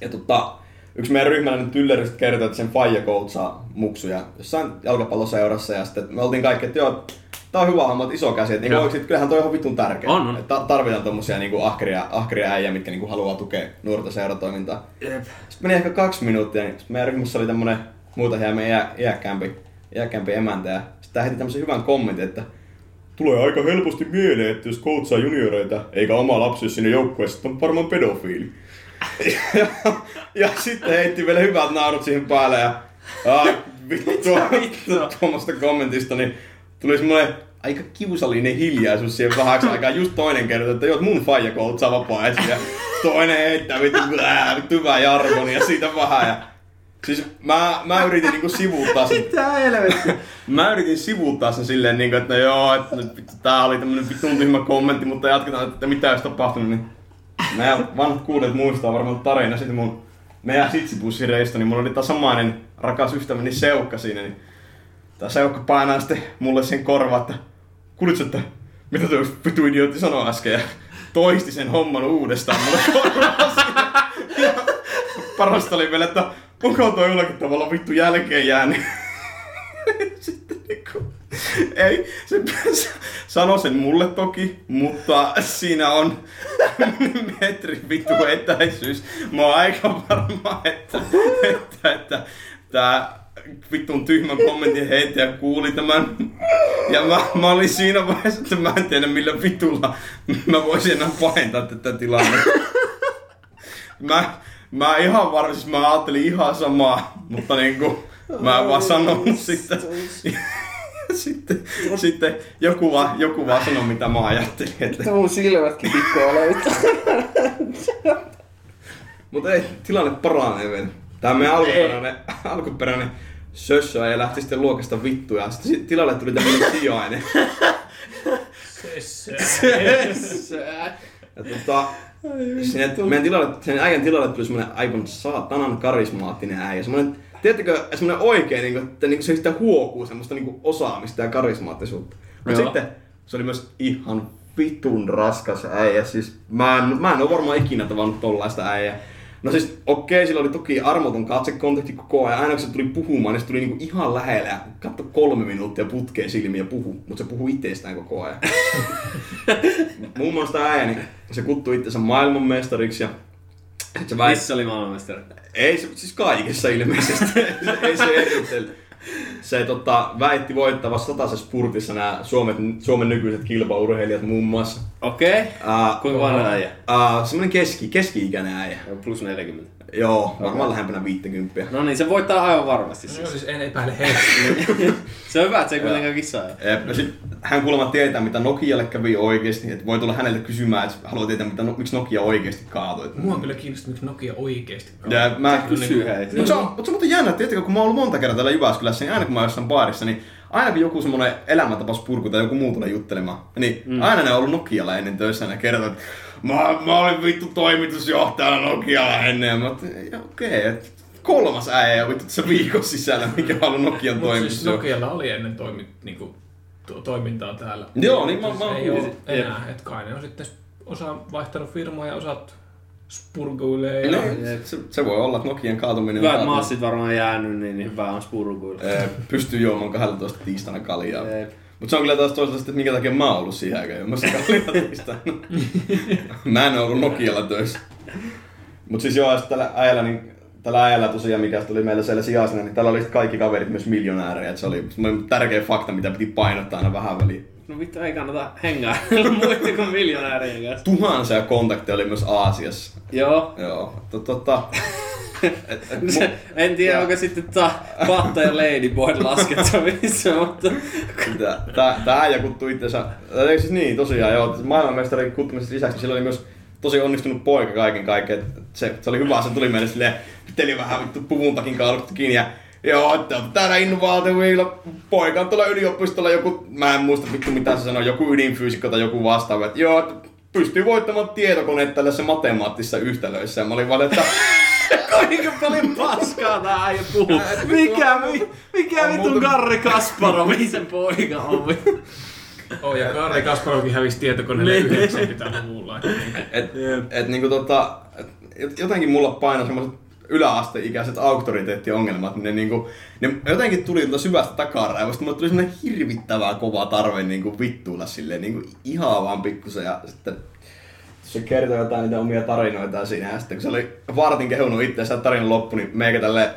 Ja tota, yksi meidän ryhmäläinen tylleristä kertoi, että sen faija coachaa muksuja jossain jalkapalloseurassa ja sitten me oltiin kaikki, että joo, tää on hyvä homma, iso käsi, että niinku Joo. oikeesti, kyllähän toi on vitun tärkeä. On, on. Että tarvitaan tommosia niinku ahkeria, ahkeria äijä, mitkä niinku haluaa tukea nuorta seuratoimintaa. Jep. Sitten meni ehkä kaksi minuuttia, niin sitten meidän ryhmässä oli tämmönen muuta hieman iä, iäkkäämpi, iäkkäämpi emäntä ja sitten tää heti tämmösen hyvän kommentin, että Tulee aika helposti mieleen, että jos coachaa junioreita, eikä oma lapsi sinne joukkueessa, on varmaan pedofiili. <laughs> ja, ja sitten heitti vielä hyvät naurut siihen päälle ja ai, vittu, <laughs> tuommoista kommentista, niin tuli semmoinen aika kiusallinen hiljaisuus siihen vähäksi aikaa. Just toinen kerta, että joo, mun faija koutsaa vapaa ja toinen heittää vittu, blää, vittu hyvä jargon ja siitä vähän. Ja Siis mä, mä yritin niinku sivuuttaa sen. Mitä helvettiä? Mä yritin sivuuttaa sen silleen, niinku, että no joo, että nyt vittu, tää oli tämmönen vittu tyhmä kommentti, mutta jatketaan, että mitä olisi tapahtunut. Niin meidän vanhat kuulijat muistaa varmaan tarina sitten mun meidän sitsibussireista, niin mulla oli taas samainen rakas ystäväni Seukka siinä, niin tää Seukka painaa sitten mulle sen korvaan, että kuulitko, että mitä tuo vittu idiootti sanoi äsken, ja toisti sen homman uudestaan mulle parasta oli vielä, että onko toi jollakin tavalla vittu jälkeen jäänyt. <laughs> Sitten niinku, ei, se sanoi sen mulle toki, mutta siinä on metri vittu etäisyys. Mä oon aika varma, että, että, että tää vittun tyhmän kommentin heittäjä kuuli tämän. Ja mä, mä olin siinä vaiheessa, että mä en tiedä millä vitulla mä voisin enää pahentaa tätä tilannetta. Mä, mä ihan varmaan, siis mä ajattelin ihan samaa, mutta niinku, mä en vaan sanonut sitten. sitten, sitten joku, vaan, joku vaan sanoi, mitä mä ajattelin. Että... Mun silmätkin löytää. Mutta ei, tilanne paranee vielä. Tää meidän alkuperäinen, alkuperäinen sössö ei lähti sitten luokasta vittuja. ja Sitten tilalle tuli tämmönen <laughs> sijainen. Ja tota, sinne, meidän tilalle, sen äijän tilalle tuli semmonen aivan saatanan karismaattinen äijä. Semmonen, tiedättekö, semmonen oikein, niin kuin, että niin kuin se sitä huokuu semmoista niin kuin osaamista ja karismaattisuutta. Mutta Joo. sitten se oli myös ihan vitun raskas äijä. Siis mä en, mä en ole varmaan ikinä tavannut tollaista äijää. No siis okei, sillä oli toki armoton katsekontakti koko ajan. Aina kun se tuli puhumaan, niin se tuli niinku ihan lähellä ja katso kolme minuuttia putkeen silmiä ja puhu. Mutta se puhuu itsestään koko ajan. <laughs> Muun muassa niin se kuttui itsensä maailmanmestariksi ja sit se väitti, Missä oli maailmanmestari? ei se, siis kaikessa ilmeisesti. <laughs> ei se erittely. Se tota, väitti voittava satasessa spurtissa nämä Suomen, Suomen nykyiset kilpaurheilijat muun muassa. Okei. Uh, Kuinka vanha äijä? uh, semmonen keski, keski-ikäinen äijä. Plus 40. Joo, varmaan lähempänä 50. No niin, se voittaa aivan varmasti Joo, siis. siis en epäile heistä. <laughs> Se on hyvä, että se ei kuitenkaan kissaa. Jep, ja sit hän kuulemma tietää, mitä Nokialle kävi oikeesti. Että voi tulla hänelle kysymään, että haluaa tietää, mitä, no, miksi Nokia oikeesti kaatui. Et- Mua kyllä kiinnostaa, miksi Nokia oikeesti Ja mä Kysy hei. Mutta se, on, mut se on muuten jännä, että kun mä oon ollut monta kertaa täällä Jyväskylässä, niin aina kun mä oon jossain baarissa, niin aina kun joku semmonen elämäntapauspurku tai joku muu tulee juttelemaan, niin mm. aina ne on ollut Nokialla ennen töissä ja ne kertoo, että mä, mä olin vittu toimitusjohtajana Nokialla ennen. Ja mä okei, okay, että kolmas äijä vittu tässä viikon sisällä, mikä on ollut Nokian Mutta siis. Nokialla oli ennen toimi, niinku, to, toimintaa täällä. Joo, niin mä- Siis mä ei ole enää, että kai ne on sitten osa vaihtanut firmaa ja osat spurguilee. Ja... Niin, se, se, voi olla, että Nokian kaatuminen Hyvät kaatunut. maassit varmaan jäänyt, niin niin hyvä on spurkuilla. Ee, pystyy juomaan 12 tiistaina kaljaa. Jep. Mutta se on kyllä taas toisaalta sitten, että minkä takia mä oon ollut siihen aikaan juomassa kaljaa tiistaina. <laughs> mä en ollut Nokialla töissä. Mutta siis joo, tällä äijällä, niin tällä äijällä tosiaan, mikä tuli meillä siellä sijaisena, niin tällä oli kaikki kaverit myös miljonäärejä. Et se oli tärkeä fakta, mitä piti painottaa aina vähän väliin. No vittu, ei kannata hengää muiden kuin miljonäärien kanssa. Tuhansia kontakteja oli myös Aasiassa. Joo. Joo, to, Se, <laughs> en tiedä, onko sitten ta, Patta ja Ladyboy laskettavissa, <laughs> mutta... Tää, tää, tää äijä kuttui itsensä, tai siis niin tosiaan joo, maailmanmestarin kuttumisesta lisäksi sillä oli myös tosi onnistunut poika kaiken kaiken. Se, se oli hyvä, se tuli meille silleen, piteli vähän vittu puvun takin kiinni ja Joo, että on täällä innovaatioilla, poika on tuolla yliopistolla joku, mä en muista vittu mitä se sanoi, joku ydinfyysikko tai joku vastaava, että joo, pystyy voittamaan tietokoneet tällaisessa matemaattisissa yhtälöissä. Ja mä olin vaan, että <laughs> Kuinka paljon paskaa tää äijä puhuu? Mikä, mi, mikä On vitun muuten- Karri Kasparovi <laughs> sen poika on? Oh, ja Karri Kasparovkin hävisi tietokoneelle Niin. 90-luvulla. Et, et niinku tota, et jotenkin mulla paino semmoiset yläasteikäiset auktoriteettiongelmat, niin ne, niinku, ne jotenkin tuli tuolta syvästä takaraivosta, mulle tuli semmoinen hirvittävää kova tarve niinku vittuilla silleen niinku ihan vaan pikkusen ja sitten se kertoi jotain niitä omia tarinoita siinä ja sitten kun se oli vartin kehunut itseänsä tarinan loppu, niin meikä tälleen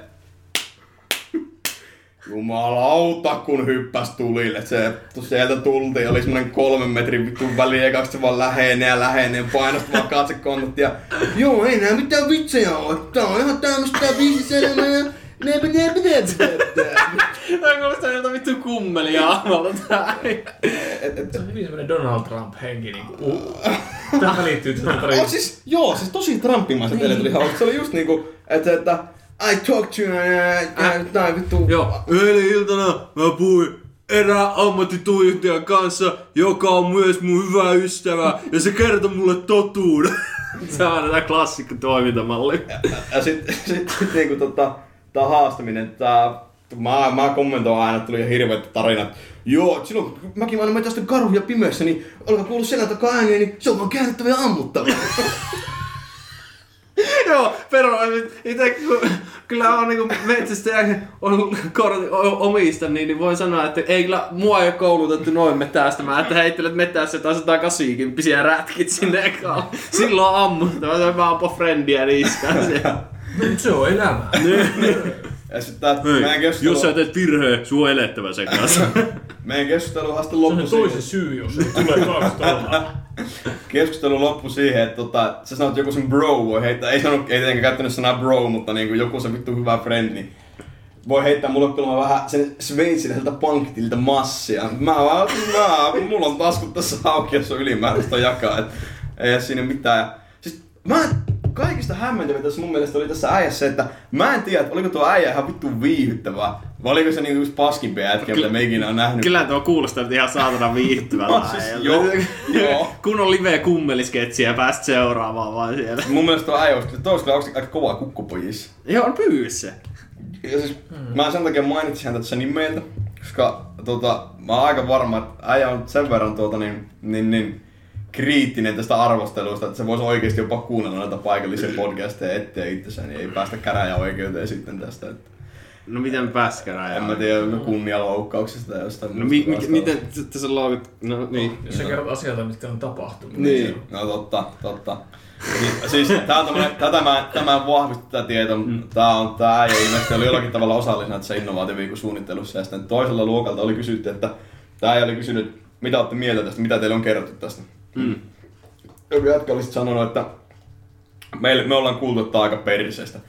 Jumalauta, kun hyppäs tulille. Se, sieltä tultiin, oli semmonen kolmen metrin vittu väli, ja kaksi vaan lähenee ja lähenee, painosti vaan katsekontat ja joo, ei nää mitään vitsejä ole. Tää on ihan tämmöstä tää ja Tämä kuulostaa jolta vittu kummelia aamalta tää. Se on hyvin semmonen Donald Trump-henki niinku. Uh. Tähän liittyy tästä Oh, tarinasta. siis, joo, siis tosi trumpimaiset niin. tuli hauska. Se oli just niinku, että, että I talk to you, ja tää vittu. Joo, eilen iltana mä puhuin erään ammattituijottajan kanssa, joka on myös mun hyvä ystävä, ja se kertoi mulle totuuden. Se on tätä klassikko toimintamalli. Ja sit, sit, sit niinku tota, tää haastaminen, tää, mä, mä kommentoin aina, että tuli ihan hirveät tarinat. Joo, silloin kun mäkin aina tästä karhuja pimeässä, niin alkaa kuulua selän takaa ääniä, niin se on vaan käännettävä ja ammuttava. <laughs> Joo, pero itse kyllä on niinku metsästäjä on kortin omista, niin, niin voin sanoa, että ei kyllä mua ei ole koulutettu noin metästämään, että heittelet metässä taas 180 rätkit sinne ekaan. Silloin on ammuttava, vaan ampo frendiä niskaan siellä. <laughs> Nyt se on elämä. <laughs> Ja sit tää meidän keskustelu, Jos sä teet virheen, suu on elettävä sen kanssa. <laughs> meidän keskustelu vasta Se on loppui se toisen siihen. syy, jos ei tule kaksi. <laughs> Keskustelu loppui siihen, että tota, sä sanoit, että joku sen bro voi heittää, ei sanonut, ei tietenkään käyttänyt sanaa bro, mutta niinku joku se vittu hyvä friend, niin voi heittää mulle kyllä vähän sen sveitsiläiseltä pankkitilta massia. Mä vaan, mä, mulla on taskut tässä auki, jos on ylimääräistä jakaa, et ei ole siinä mitään. Ja, siis mä kaikista hämmentävintä tässä mun mielestä oli tässä äijässä se, että mä en tiedä, että oliko tuo äijä ihan vittu viihdyttävää, vai oliko se niinku just paskimpia jätkiä, mitä me ikinä on nähnyt. Kyllä tuo kuulostaa nyt ihan saatana viihtyvältä. No, siis joo, joo. <laughs> Kun on live kummelisketsiä ja pääst seuraamaan vaan siellä. Mun mielestä tuo äijä olisi, tuo olisi kyllä aika kova kukkupojissa. Joo, on pyyssä. Ja siis, mä sen takia mainitsin häntä tässä nimeltä, koska tota, mä oon aika varma, että äijä on sen verran tuota, niin, niin, niin, kriittinen tästä arvostelusta, että se voisi oikeasti jopa kuunnella näitä paikallisia podcasteja etsiä itsessään, niin ei päästä käräjäoikeuteen sitten tästä. Että No miten pääskärä? en mä tiedä, no kunnianloukkauksesta tai jostain No mi, mi, miten tässä loukut? No niin. Jos sä kerrot asioita, mitkä on tapahtunut. Niin, no totta, totta. Niin, siis tää on tämmönen, tätä mä, tämä vahvisti tätä tietoa, mm. tää on tää äijä ilmeisesti oli jollakin tavalla osallisena tässä innovaatioviikon suunnittelussa ja sitten toisella luokalta oli kysytty, että tää äijä oli kysynyt, mitä olette mieltä tästä, mitä teille on kerrottu tästä. Mm. Joku jätkä oli sit sanonut, että meille, me ollaan kuultu, että aika perisestä.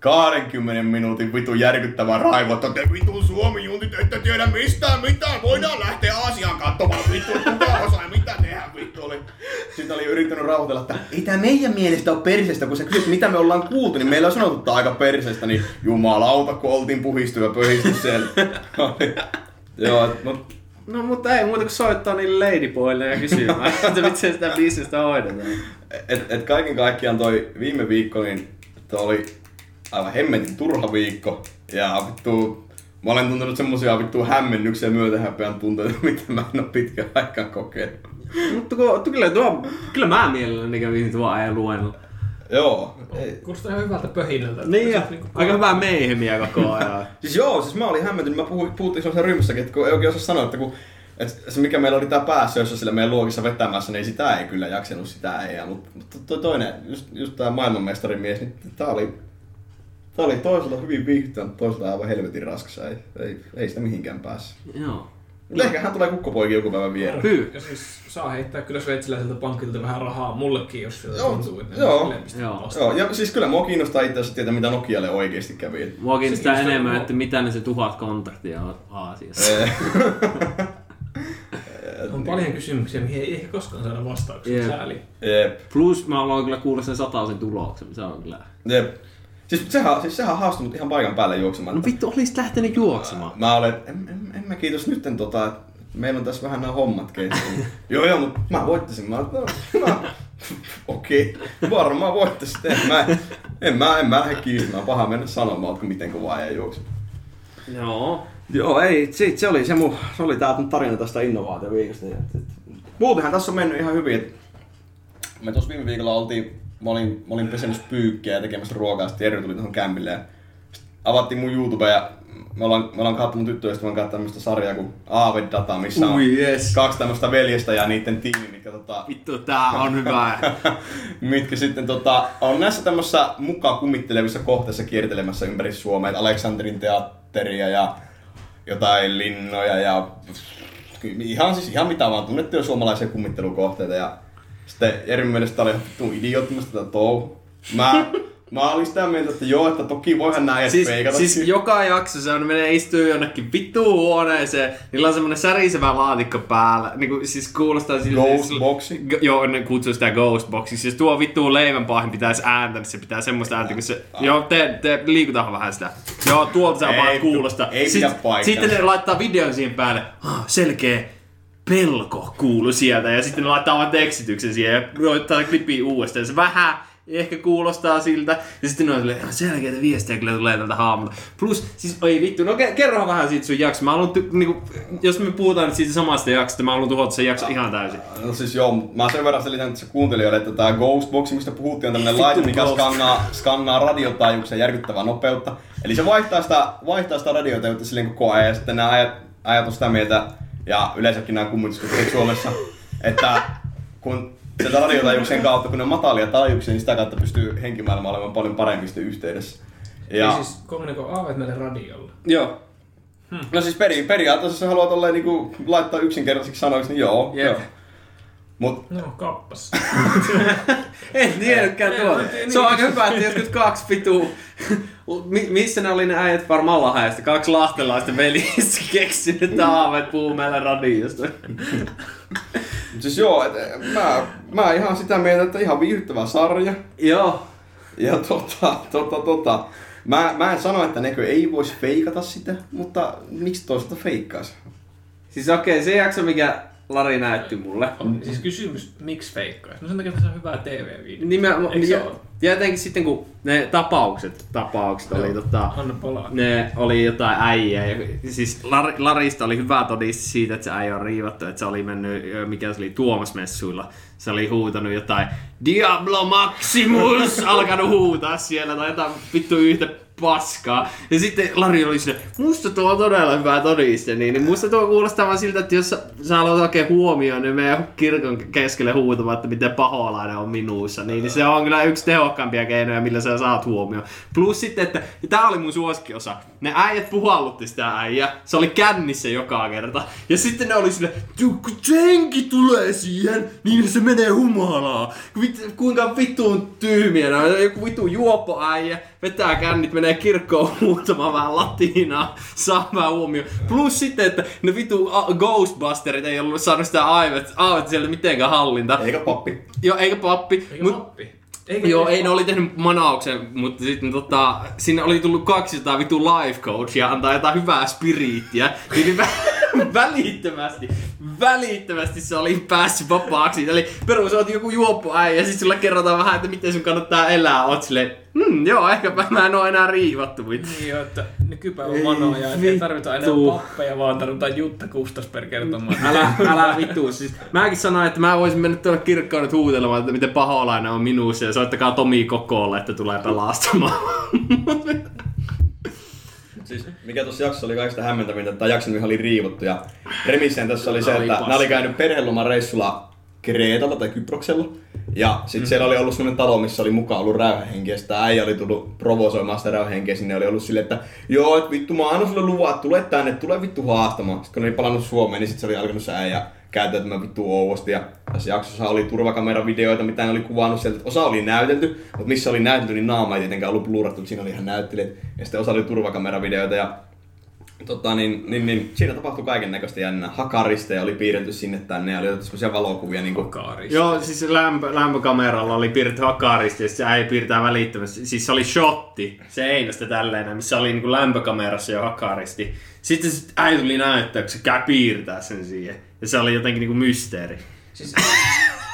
20 minuutin vitu järkyttävää raivot, että te vitu Suomi juntit ette tiedä mistään mitään, voidaan lähteä Aasiaan katsomaan vittu, kuka osaa mitä tehdä vittu oli. Sitten oli yrittänyt rauhoitella, että ei tää meidän mielestä ole perisestä, kun sä kysyt mitä me ollaan kuultu, niin meillä on sanottu, että aika perisestä, niin jumalauta, kun oltiin puhistu ja pöhisty siellä. <laughs> Joo, no, No mutta ei muuta kuin soittaa niille ladyboille ja kysymään, <laughs> että miten sitä bisnestä hoidetaan. et, et kaiken kaikkiaan toi viime viikko, niin toi oli aivan hemmetin turha viikko. Ja vittu, mä olen tuntenut semmosia vittu hämmennyksiä myötähäpeän tunteita, <laughs> mitä mä en oo pitkään aikaan kokenut. Mutta kun, kyllä, tuo, kyllä mä mielelläni kävin tuo ajan luennolla. Joo. Kuulostaa ihan hyvältä pöhinältä. Niin ja niinku- aika hyvää meihemiä koko <laughs> ajan. Siis joo, siis mä olin hämmentynyt. Mä puhuin, puhuttiin sellaisessa ryhmässäkin, että kun ei oikein osaa sanoa, että kun et se mikä meillä oli tää päässä, jossa sillä meidän luokissa vetämässä, niin sitä ei kyllä jaksanut sitä ei. Mutta mut toi toinen, just, just tää maailmanmestarimies, niin tää oli, tää oli toisella hyvin viihdyttävä, mutta toisella aivan helvetin raskas. Ei, ei, ei sitä mihinkään päässä. Joo. Mutta ehkä hän tulee kukkopoikin joku päivä vieraan. Hyy. Ja siis saa heittää kyllä sveitsiläiseltä pankilta vähän rahaa mullekin, jos sieltä Joo, tuntuu, että joo. Joo. Joo, ja siis kyllä mua kiinnostaa itse asiassa tietää, mitä Nokialle oikeasti kävi. Mua kiinnostaa kiinnostaa enemmän, mua. että mitä ne se tuhat kontaktia on Aasiassa. <laughs> On paljon kysymyksiä, mihin ei ehkä koskaan saada vastauksia. Jep. Sääli. Jep. Plus mä aloin kyllä kuulla sen sataisen tuloksen, se on kyllä. Jep. Siis sehän, siis sehän haastoi mut ihan paikan päälle juoksemaan. No vittu, olisit lähtenyt juoksemaan. Mä olen, en, en, en mä kiitos nytten tota, että meillä on tässä vähän nämä hommat <laughs> joo joo, mutta mä voittasin. Mä, no, no, okei, varmaan voittasit. En mä, en mä, en mä lähde kiistämään. Paha mennä sanomaan, että miten kovaa ei juokse. Joo. Joo, ei, se, se oli se, mun, se oli tää tarina tästä innovaatioviikosta. Muutenhan tässä on mennyt ihan hyvin. Me tuossa viime viikolla oltiin, mä olin, mä olin pesenyt pyykkiä ja tekemässä ruokaa, sitten Jere tuli tuohon kämpille ja avattiin mun YouTube ja me ollaan, me ollaan katsonut mun tyttöystävän kanssa tämmöstä sarjaa kuin Aave Data, missä on Ui, yes. kaksi tämmöistä veljestä ja niiden tiimi, mitkä tota, Vittu, tää on hyvä. <laughs> mitkä sitten tota, on näissä tämmössä mukaan kummittelevissa kohteissa kiertelemässä ympäri Suomea, Aleksanterin teatteria ja jotain linnoja ja ihan siis ihan mitä vaan tunnettuja suomalaisia kummittelukohteita ja sitten Jerin mielestä oli vittu idioottista tätä touhu. Mä, mä olin sitä mieltä, että joo, että toki voihan näin Siis, feikata. siis joka jakso se on, menee istuu jonnekin vittu huoneeseen, niillä on semmonen särisevä laatikko päällä. Niinku, siis kuulostaa siltä... Ghostboxi? G- joo, ne kutsuu sitä Ghostboxiksi. Jos tuo vittu leivänpaahin pitäisi ääntä, niin se pitää semmoista ääntä, kun se... Joo, te, te liikutaan vähän sitä. Joo, tuolta se Ei, vaan kuulostaa. ei pidä paikkaansa. Sitten ne laittaa videon siihen päälle. Ah, selkeä pelko kuulu sieltä. Ja sitten ne laittaa vaan tekstityksen siihen ja laittaa klippiä uudestaan. Se vähän ehkä kuulostaa siltä. Ja sitten on silleen, "Ah, selkeitä viestejä kyllä tulee tältä haamulta. Plus, siis oi vittu, no ke- kerro vähän siitä sun jakso. Mä haluan, ty- niinku, jos me puhutaan nyt siitä samasta jaksosta, mä haluan tuhota sen jakso ihan täysin. No siis joo, mä sen verran selitän tässä kuuntelijoille, että tää Ghostbox, mistä puhuttiin, on tämmönen laite, mikä skannaa, skannaa radiotaajuuksia järkyttävää nopeutta. Eli se vaihtaa sitä, vaihtaa sitä radiotaajuutta silleen koko ajan, ja sitten nämä ajat, ajat on sitä mieltä, ja yleensäkin nämä kummituskuviot Suomessa, että kun sieltä radiotaajuuksien kautta, kun ne on matalia taajuuksia, niin sitä kautta pystyy henkimaailma olemaan paljon paremmin sitten yhteydessä. Ja Ja, siis kokeileko aavet meille radiolla? joo. No siis peri, periaatteessa jos sä haluat olleen niinku, laittaa yksinkertaisiksi sanoiksi, niin joo. Jep. joo. Mut No, kappas. <laughs> En tiedäkään Ei, tuota. Se on niin. aika hyvä, että joskus kaksi pituu. <laughs> Mi- missä ne oli ne äijät varmaan lahajasta? Kaksi lahtelaista veljestä <laughs> keksinyt, että aavet puhuu meille radiosta. <laughs> Siis joo, et, mä, mä ihan sitä mieltä, että ihan viihdyttävä sarja. Joo. Ja tota, tota, tota. Mä, mä en sano, että nekö ei vois feikata sitä, mutta miksi toisaalta feikkaisi? Siis okei, se jakso, mikä Lari näytti mulle. Siis kysymys, miksi feikkaisi? No sen takia, että se on hyvää TV-video. Nimenomaan, ja, ja jotenkin sitten kun ne tapaukset, tapaukset oli tota, Anna palaa. ne oli jotain äijää. ja Siis Lar, Larista oli hyvä todiste siitä, että se äijä on riivattu, että se oli mennyt, mikä se oli Tuomas-messuilla. Se oli huutanut jotain Diablo Maximus, <laughs> alkanut huutaa siellä tai jotain vittu yhtä paskaa. Ja sitten Lari oli sinne, musta tuo on todella hyvä todiste, niin, niin musta tuo kuulostaa vaan siltä, että jos sä, sä haluat oikein huomioon, niin meidän kirkon keskelle huutamaan, että miten paholainen on minussa, niin, niin se on kyllä yksi tehokkaampia keinoja, millä sä saat huomioon. Plus sitten, että ja tää oli mun suosikkiosa, ne äijät puhallutti sitä äijä, se oli kännissä joka kerta. Ja sitten ne oli sille, "Tu- kun senki tulee siihen, niin se menee humalaa. Kuinka vittuun tyhmiä ne on. Joku vittu juoppoäijä, vetää kännit, menee kirkkoon <laughs> huutamaan vähän latinaa, saa vähän huomioon. Plus sitten, että ne vittu a- Ghostbusterit ei ollut saanut sitä aivet, aivet sieltä mitenkään hallinta. Eikä pappi. Joo, eikä pappi. Eikä mut- pappi. Eikä Joo, ei ne oli tehnyt manauksen, mutta sitten tota, sinne oli tullut 200 vitu life coachia antaa jotain hyvää spiriittiä. Niin vä- <laughs> <laughs> välittömästi, välittömästi se oli päässyt vapaaksi. Eli perus oot joku juoppoäijä ja sitten sulle kerrotaan vähän, että miten sun kannattaa elää. Oot silleen, hmm, joo, ehkäpä mä en oo enää riivattu. Niin jo, että nykypäivän manoja, että ei tarvita enää pappeja, vaan tarvitaan Jutta Kustas per kertomaan. Älä, älä vittu. Siis, mäkin sanoin, että mä voisin mennä tuonne kirkkoon nyt huutelemaan, että miten paholainen on minussa ja soittakaa Tomi Kokolle, että tulee pelastamaan. <laughs> Siis mikä tuossa jaksossa oli kaikista hämmentävintä, että tämä jakso oli riivottu. Ja remisseen tässä oli se, että ne oli käynyt perhelomareissulla Kreetalla tai Kyproksella. Ja sitten mm. siellä oli ollut sellainen talo, missä oli mukaan ollut räyhähenki. Ja sitä äijä oli tullut provosoimaan sitä räyhähenkiä. Sinne oli ollut silleen, että joo, että vittu mä annan sulle luvan, että tule tänne, tule vittu haastamaan. Sitten kun ne oli palannut Suomeen, niin sitten se oli alkanut se äijä käyttäytymään vittu ouvosti. Ja tässä jaksossa oli turvakameravideoita, mitä ne oli kuvannut sieltä. Osa oli näytelty, mutta missä oli näytelty, niin naama ei tietenkään ollut blurattu. Siinä oli ihan näyttelijät. Ja sitten osa oli turvakameravideoita. Ja Tota, niin, niin, niin, siinä tapahtui kaiken näköistä jännää. Hakaristeja oli piirretty sinne tänne ja oli otettu semmoisia valokuvia. Niin kuin. Joo, siis lämpö, lämpökameralla oli piirretty hakaristi ja se ei piirtää välittömästi. Siis se oli shotti seinästä tälleen, missä oli niinku lämpökamerassa jo hakaristi. Sitten se äiti tuli näyttää, kun se käy piirtää sen siihen. Ja se oli jotenkin niinku mysteeri. Siis,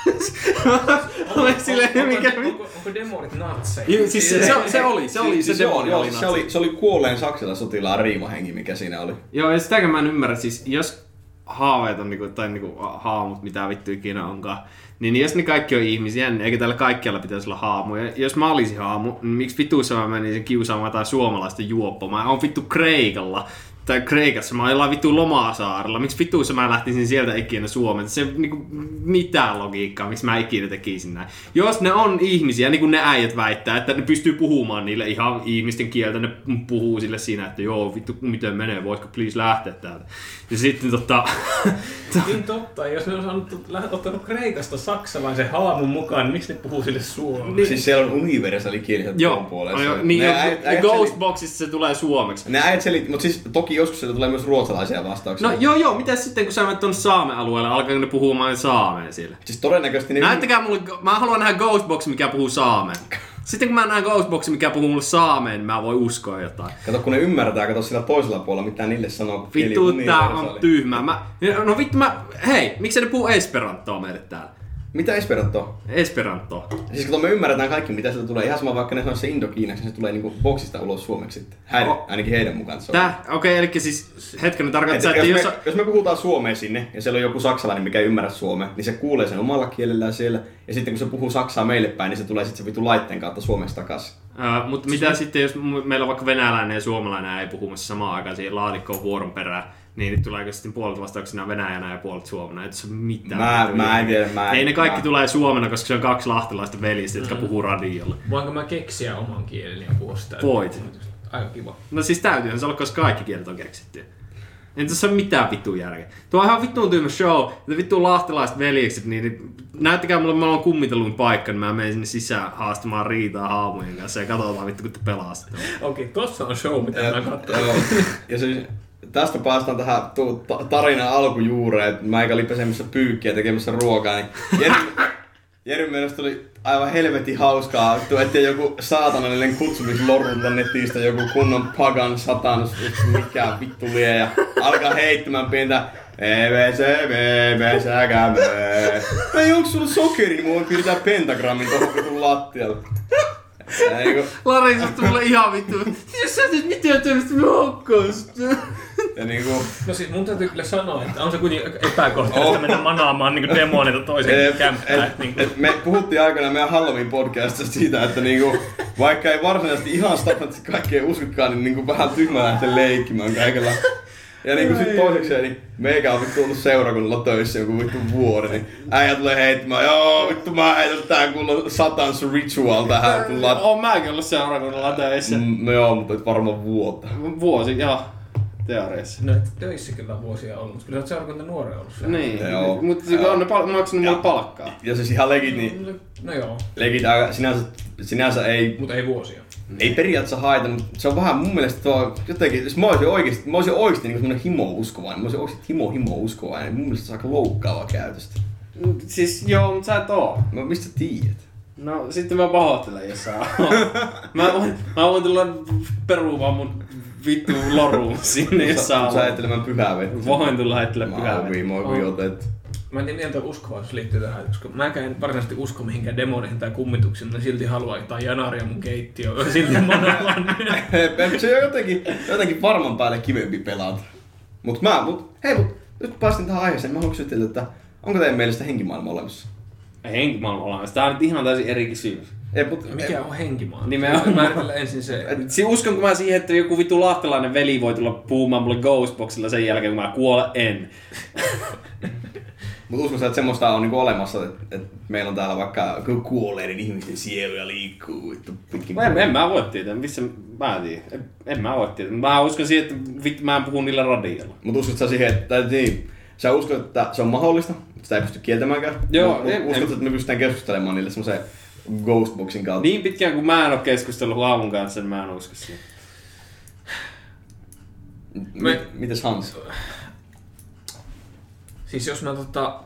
<laughs> Oli silleen, mikä... onko, onko, onko demonit natseja? Joo, Siis se, se, se oli, se oli, se Siis joo, demoni oli se oli, se oli kuolleen Saksalan sotilaan riimahenki, mikä siinä oli. Joo, ja sitäkään mä en ymmärrä, siis jos haaveet on niinku, tai niinku haamut, mitä vittu ikinä onkaan, niin jos ne kaikki on ihmisiä, niin eikö täällä kaikkialla pitäisi olla haamuja? Jos mä olisin haamu, niin miksi vitussa mä menisin kiusaamaan jotain suomalaista juoppoa? Mä oon vittu Kreikalla. Tai Kreikassa, mä ollaan vittu Lomasaarella. Miksi vittuissa mä lähtisin sieltä ikinä Suomeen? Se niinku mitään logiikkaa, miksi mä ikinä tekisin näin. Jos ne on ihmisiä, niin kuin ne äijät väittää, että ne pystyy puhumaan niille ihan ihmisten kieltä, ne puhuu sille siinä, että joo, vittu, miten menee, voitko please lähteä täältä. Ja sitten tota, <laughs> Niin totta, jos ne on saanut, ottanut Kreikasta saksalaisen haamun mukaan, niin miksi ne puhuu sille suomeksi? Niin. Siis siellä on universaali kieli tuon joo, puolella. joo, niin, äijät- äijät Ghostboxissa se tulee suomeksi. Ne äijät selitti, mutta siis toki joskus sieltä tulee myös ruotsalaisia vastauksia. No joo joo, mitä sitten kun sä menet tuonne Saamen alueelle, alkaako ne puhumaan saameen siellä? Siis todennäköisesti ne... Näyttäkää mulle, mä haluan nähdä Ghostbox, mikä puhuu saameen. Sitten kun mä näen Ghostbox, mikä puhuu mulle saameen, niin mä voin uskoa jotain. Kato, kun ne ymmärtää, kato sillä toisella puolella, mitä niille sanoo. Vittu, tää on tyhmä. Mä, no vittu mä, hei, miksi ne puhuu Esperantoa meille täällä? Mitä Esperanto? Esperantoa. Siis kun me ymmärretään kaikki, mitä sieltä tulee. Ihan sama vaikka ne sanoisi se Indokiinaksi, niin se tulee niinku boksista ulos suomeksi sitten. Häiri, Oh. ainakin heidän mukaan. Tää, okei, okay, eli siis hetken tarkoittaa, Et, että jos, jos... me, jos me puhutaan suomea sinne, ja siellä on joku saksalainen, mikä ei ymmärrä suomea, niin se kuulee sen omalla kielellään siellä. Ja sitten kun se puhuu saksaa meille päin, niin se tulee sitten se vitu laitteen kautta suomesta takaisin. Uh, mutta mitä sitten, jos meillä on vaikka venäläinen ja suomalainen ei puhumassa samaan aikaan siihen laatikkoon vuoron perään, niin tuleeko sitten puolet vastauksena venäjänä ja puolet suomena? Ei se ole mitään. Mä- vitun mä en tiedä, mä en- Ei ne kaikki mä- tulee suomena, koska se on kaksi lahtelaista veljistä, jotka puhuu radiolla. Voinko mä keksiä oman kieleni ja puhua sitä? Voit. Aika kiva. No siis täytyyhän se olla, koska kaikki kielet on keksitty. Ei tässä ole mitään vittu järkeä. Tuo on ihan vittu tyhmä show. Ne vittu lahtelaiset veljekset, niin, näyttäkää mulle, mä oon kummitelun paikka, niin mä menen sinne sisään haastamaan riitaa haamujen kanssa ja katsotaan vittu, kun te pelaatte. Okei, tossa on show, mitä mä katson. Joo. Ja siis tästä päästään tähän tarinan alkujuureen, että mä eikä oli pesemässä pyykkiä tekemässä ruokaa, niin Jeri, Jerin mielestä tuli aivan helvetin hauskaa, ettei joku saatanallinen kutsumislorulta netistä joku kunnon pagan satanus, mikä vittu lie, ja alkaa heittämään pientä EVC, VVC, Ei onks sulla sokeri, mua piirtää pentagrammin vitun lattialle. Ja Lari, susta mulle ihan vittu. Jos sä et mitään tämmöistä rohkoista. ja niinku, No siis mun täytyy kyllä sanoa, että on se kuitenkin epäkohtaista mennä manaamaan niin demonita toisen Et, kämppään. et, Niin et me puhuttiin aikana meidän Halloween podcastissa siitä, että niinku, vaikka ei varsinaisesti ihan standardisesti kaikkea uskotkaan, niin niinku vähän tyhmä lähteä leikkimään kaikella. Ja niinku sit toiseksi, niin meikä on vittu ollut seurakunnalla töissä joku vittu vuori, niin äijä tulee heittämään, joo vittu mä heitän tää kunnon satans ritual tähän. Lat... Oon mäkin ollut seurakunnalla töissä. Mm, No joo, mutta et varmaan vuotta. Vuosi, joo. Teoriassa. No et töissä kyllä vuosia ollut, mutta kyllä sä oot seurakunta nuori ollut siellä. Niin, Joo. mutta on ne pal- maksanut mulle palkkaa. Ja siis ihan legit, niin No, no joo, legit sinänsä, sinänsä ei mutta ei vuosia. Ei periaatteessa haeta, mutta se on vähän mun mielestä tuo jotenkin, jos mä olisin oikeesti, mä olisin oikeesti niin semmonen himo-uskovainen, mä olisin oikeesti himo himo uskovainen, niin mun mielestä se on aika loukkaavaa käytöstä. Siis joo, mutta sä et oo. No mistä sä tiedät? No sitten mä pahoittelen, jos sä <laughs> mä, voin, mä voin tulla peruumaan mun vittu loruun sinne, jos sä Sä oot. ajattelemään pyhää vettä. Voin tulla heittele Mä pyhää oon vettä. viimoin On. otet. Mä en tiedä, miten uskovaisuus liittyy tähän, koska mä en varsinaisesti usko mihinkään demoneihin tai kummituksiin, mutta silti haluan jotain janaria mun keittiöön. <laughs> Silti manaamaan. Se on jotenkin, jotenkin varman päälle kivempi pelata. Mut mä, mut, hei mut, nyt kun päästin tähän aiheeseen, mä haluan kysyä että onko teidän mielestä henkimaailma olemassa? Henkimaailma olemassa. Tää on nyt ihan täysin eri kysymys. Ei, mut, Mikä on henkimaa? Nimenomaan. Määritellä ensin se. Si uskonko mä siihen, että joku vittu lahtelainen veli voi tulla puhumaan mulle Ghostboxilla sen jälkeen, kun mä kuolen? En. <laughs> Mut uskon että semmoista on niinku olemassa, että, että meillä on täällä vaikka kuolleiden ihmisten sieluja liikkuu vittu pitkin. En, en mä voi tietää, missä mä en tiedä. En, en mä voi tietää. Mä uskon siihen, että vittu mä en puhu niillä radiolla. Mut uskot sä siihen, että niin, sä uskot, että se on mahdollista, että sitä ei pysty kieltämäänkään? Joo, Mut en- uskot, en- että me pystytään keskustelemaan niille semmoisen ghostboxin kautta? Niin pitkään kuin mä en ole keskustellut Laavun kanssa, niin mä en usko siihen. Me- Mites Hans? Siis jos mä tota,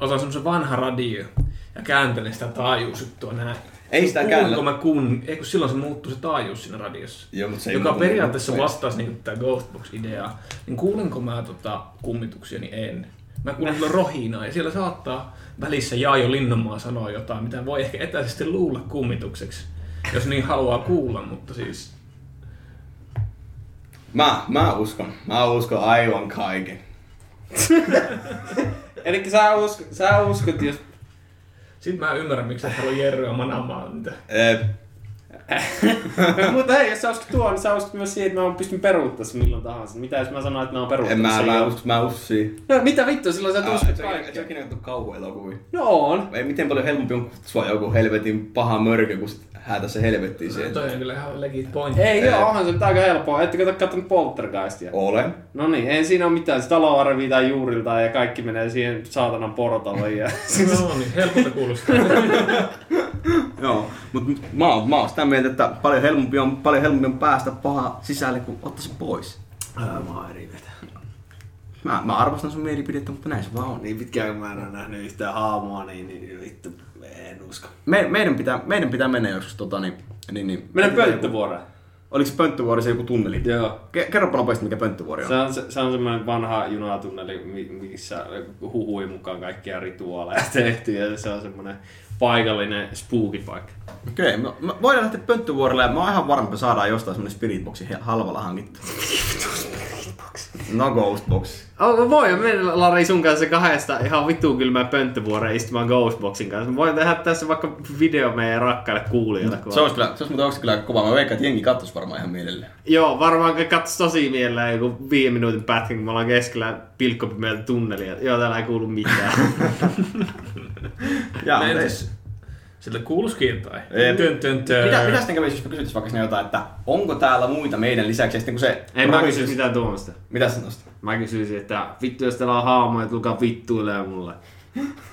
otan semmosen vanha radio ja kääntelen sitä taajuusjuttua näin. Ei sitä käännä. mä kun, ei kun silloin se muuttui se taajuus siinä radiossa. Joo, mut se ei joka muutu periaatteessa mitään. vastasi niinku tätä Ghostbox-ideaa. Niin kuulinko mä tota kummituksia, niin en. Mä kuulin kyllä rohinaa ja siellä saattaa välissä Jaajo Linnanmaa sanoa jotain, mitä voi ehkä etäisesti luulla kummitukseksi. Jos niin haluaa kuulla, mutta siis... Mä, mä uskon. Mä uskon aivan kaiken. <laughs> Eli sä, usko, sä uskot, jos... Sitten mä ymmärrän, miksi et halua Jerryä manaamaan niitä. <laughs> Mutta hei, jos sä uskot tuon, niin sä uskot myös siihen, että mä pystyn peruuttaa sen milloin tahansa. Mitä jos mä sanon, että mä oon En peruuttanut mä, sen mä, usko, mä usko siihen. No mitä vittu, silloin sä sä- et kaikkea. sä ikinä katso kauhuelokuvia. No on. Ei miten paljon helpompi on kutsua joku helvetin paha mörkö, kun sit häätä se helvettiin siihen. Toi on kyllä ihan legit pointti. Ei joo, onhan se nyt aika helppoa. Ettekö te kattonut Poltergeistia? Olen. No niin, ei siinä ole mitään. Se talo arvitaan juuriltaan ja kaikki menee siihen saatanan portalle. Ja... No niin, helpolta kuulostaa. <laughs> <laughs> Joo, mutta mä, oon- mä oon sitä mieltä, että paljon helpompi on, paljon helpompi on päästä paha sisälle, kuin ottaa se pois. Ää, mä oon eri mieltä. Mä, mä arvostan sun mielipidettä, mutta näin se vaan on. Niin pitkään kun mä en ole nähnyt yhtään haamoa, niin, niin vittu, en usko. Me, meidän, pitää, meidän pitää mennä joskus tota niin... niin, niin Mene pönttövuoreen. Oliko se pönttövuori se joku tunneli? Joo. Ke- kerropa nopeasti, mikä pönttövuori on. Se on, se, se on semmoinen vanha junatunneli, mi- missä huhui mukaan kaikkia rituaaleja <laughs> tehty ja se on semmoinen paikallinen spookipaikka. Okei, okay, me, me voidaan lähteä pönttövuorelle ja mä oon ihan varma, että me saadaan jostain semmonen spiritboxi halvalla hankittu. <laughs> No Ghostbox. Oh, voi mennä Lari sun kanssa kahdesta ihan vittuun kylmää pönttövuoreen istumaan Ghostboxin kanssa. Voin tehdä tässä vaikka video meidän rakkaille kuulijoille. kun- Se olisi kyllä, se olisi muuten oikeasti kyllä kova. Mä veikkaan, että jengi kattois varmaan ihan mielellään. Joo, varmaan katsoisi tosi mielellään joku viiden minuutin pätkän, kun me ollaan keskellä pilkkopimeältä tunnelia. Joo, täällä ei kuulu mitään. <laughs> Entäs- ei- Siltä kuuluski jotain. Ei. Tön, tön, tön. Mitä, mitä sitten kävisi, jos me kysyttäisiin vaikka sinne jotain, että onko täällä muita meidän lisäksi? Ja sitten kun se... Ei mä proviisi- kysy mitään tuomasta. Mitä sä tosta? Mä kysyisin, että vittu jos teillä on haamoja, tulkaa vittuilee mulle.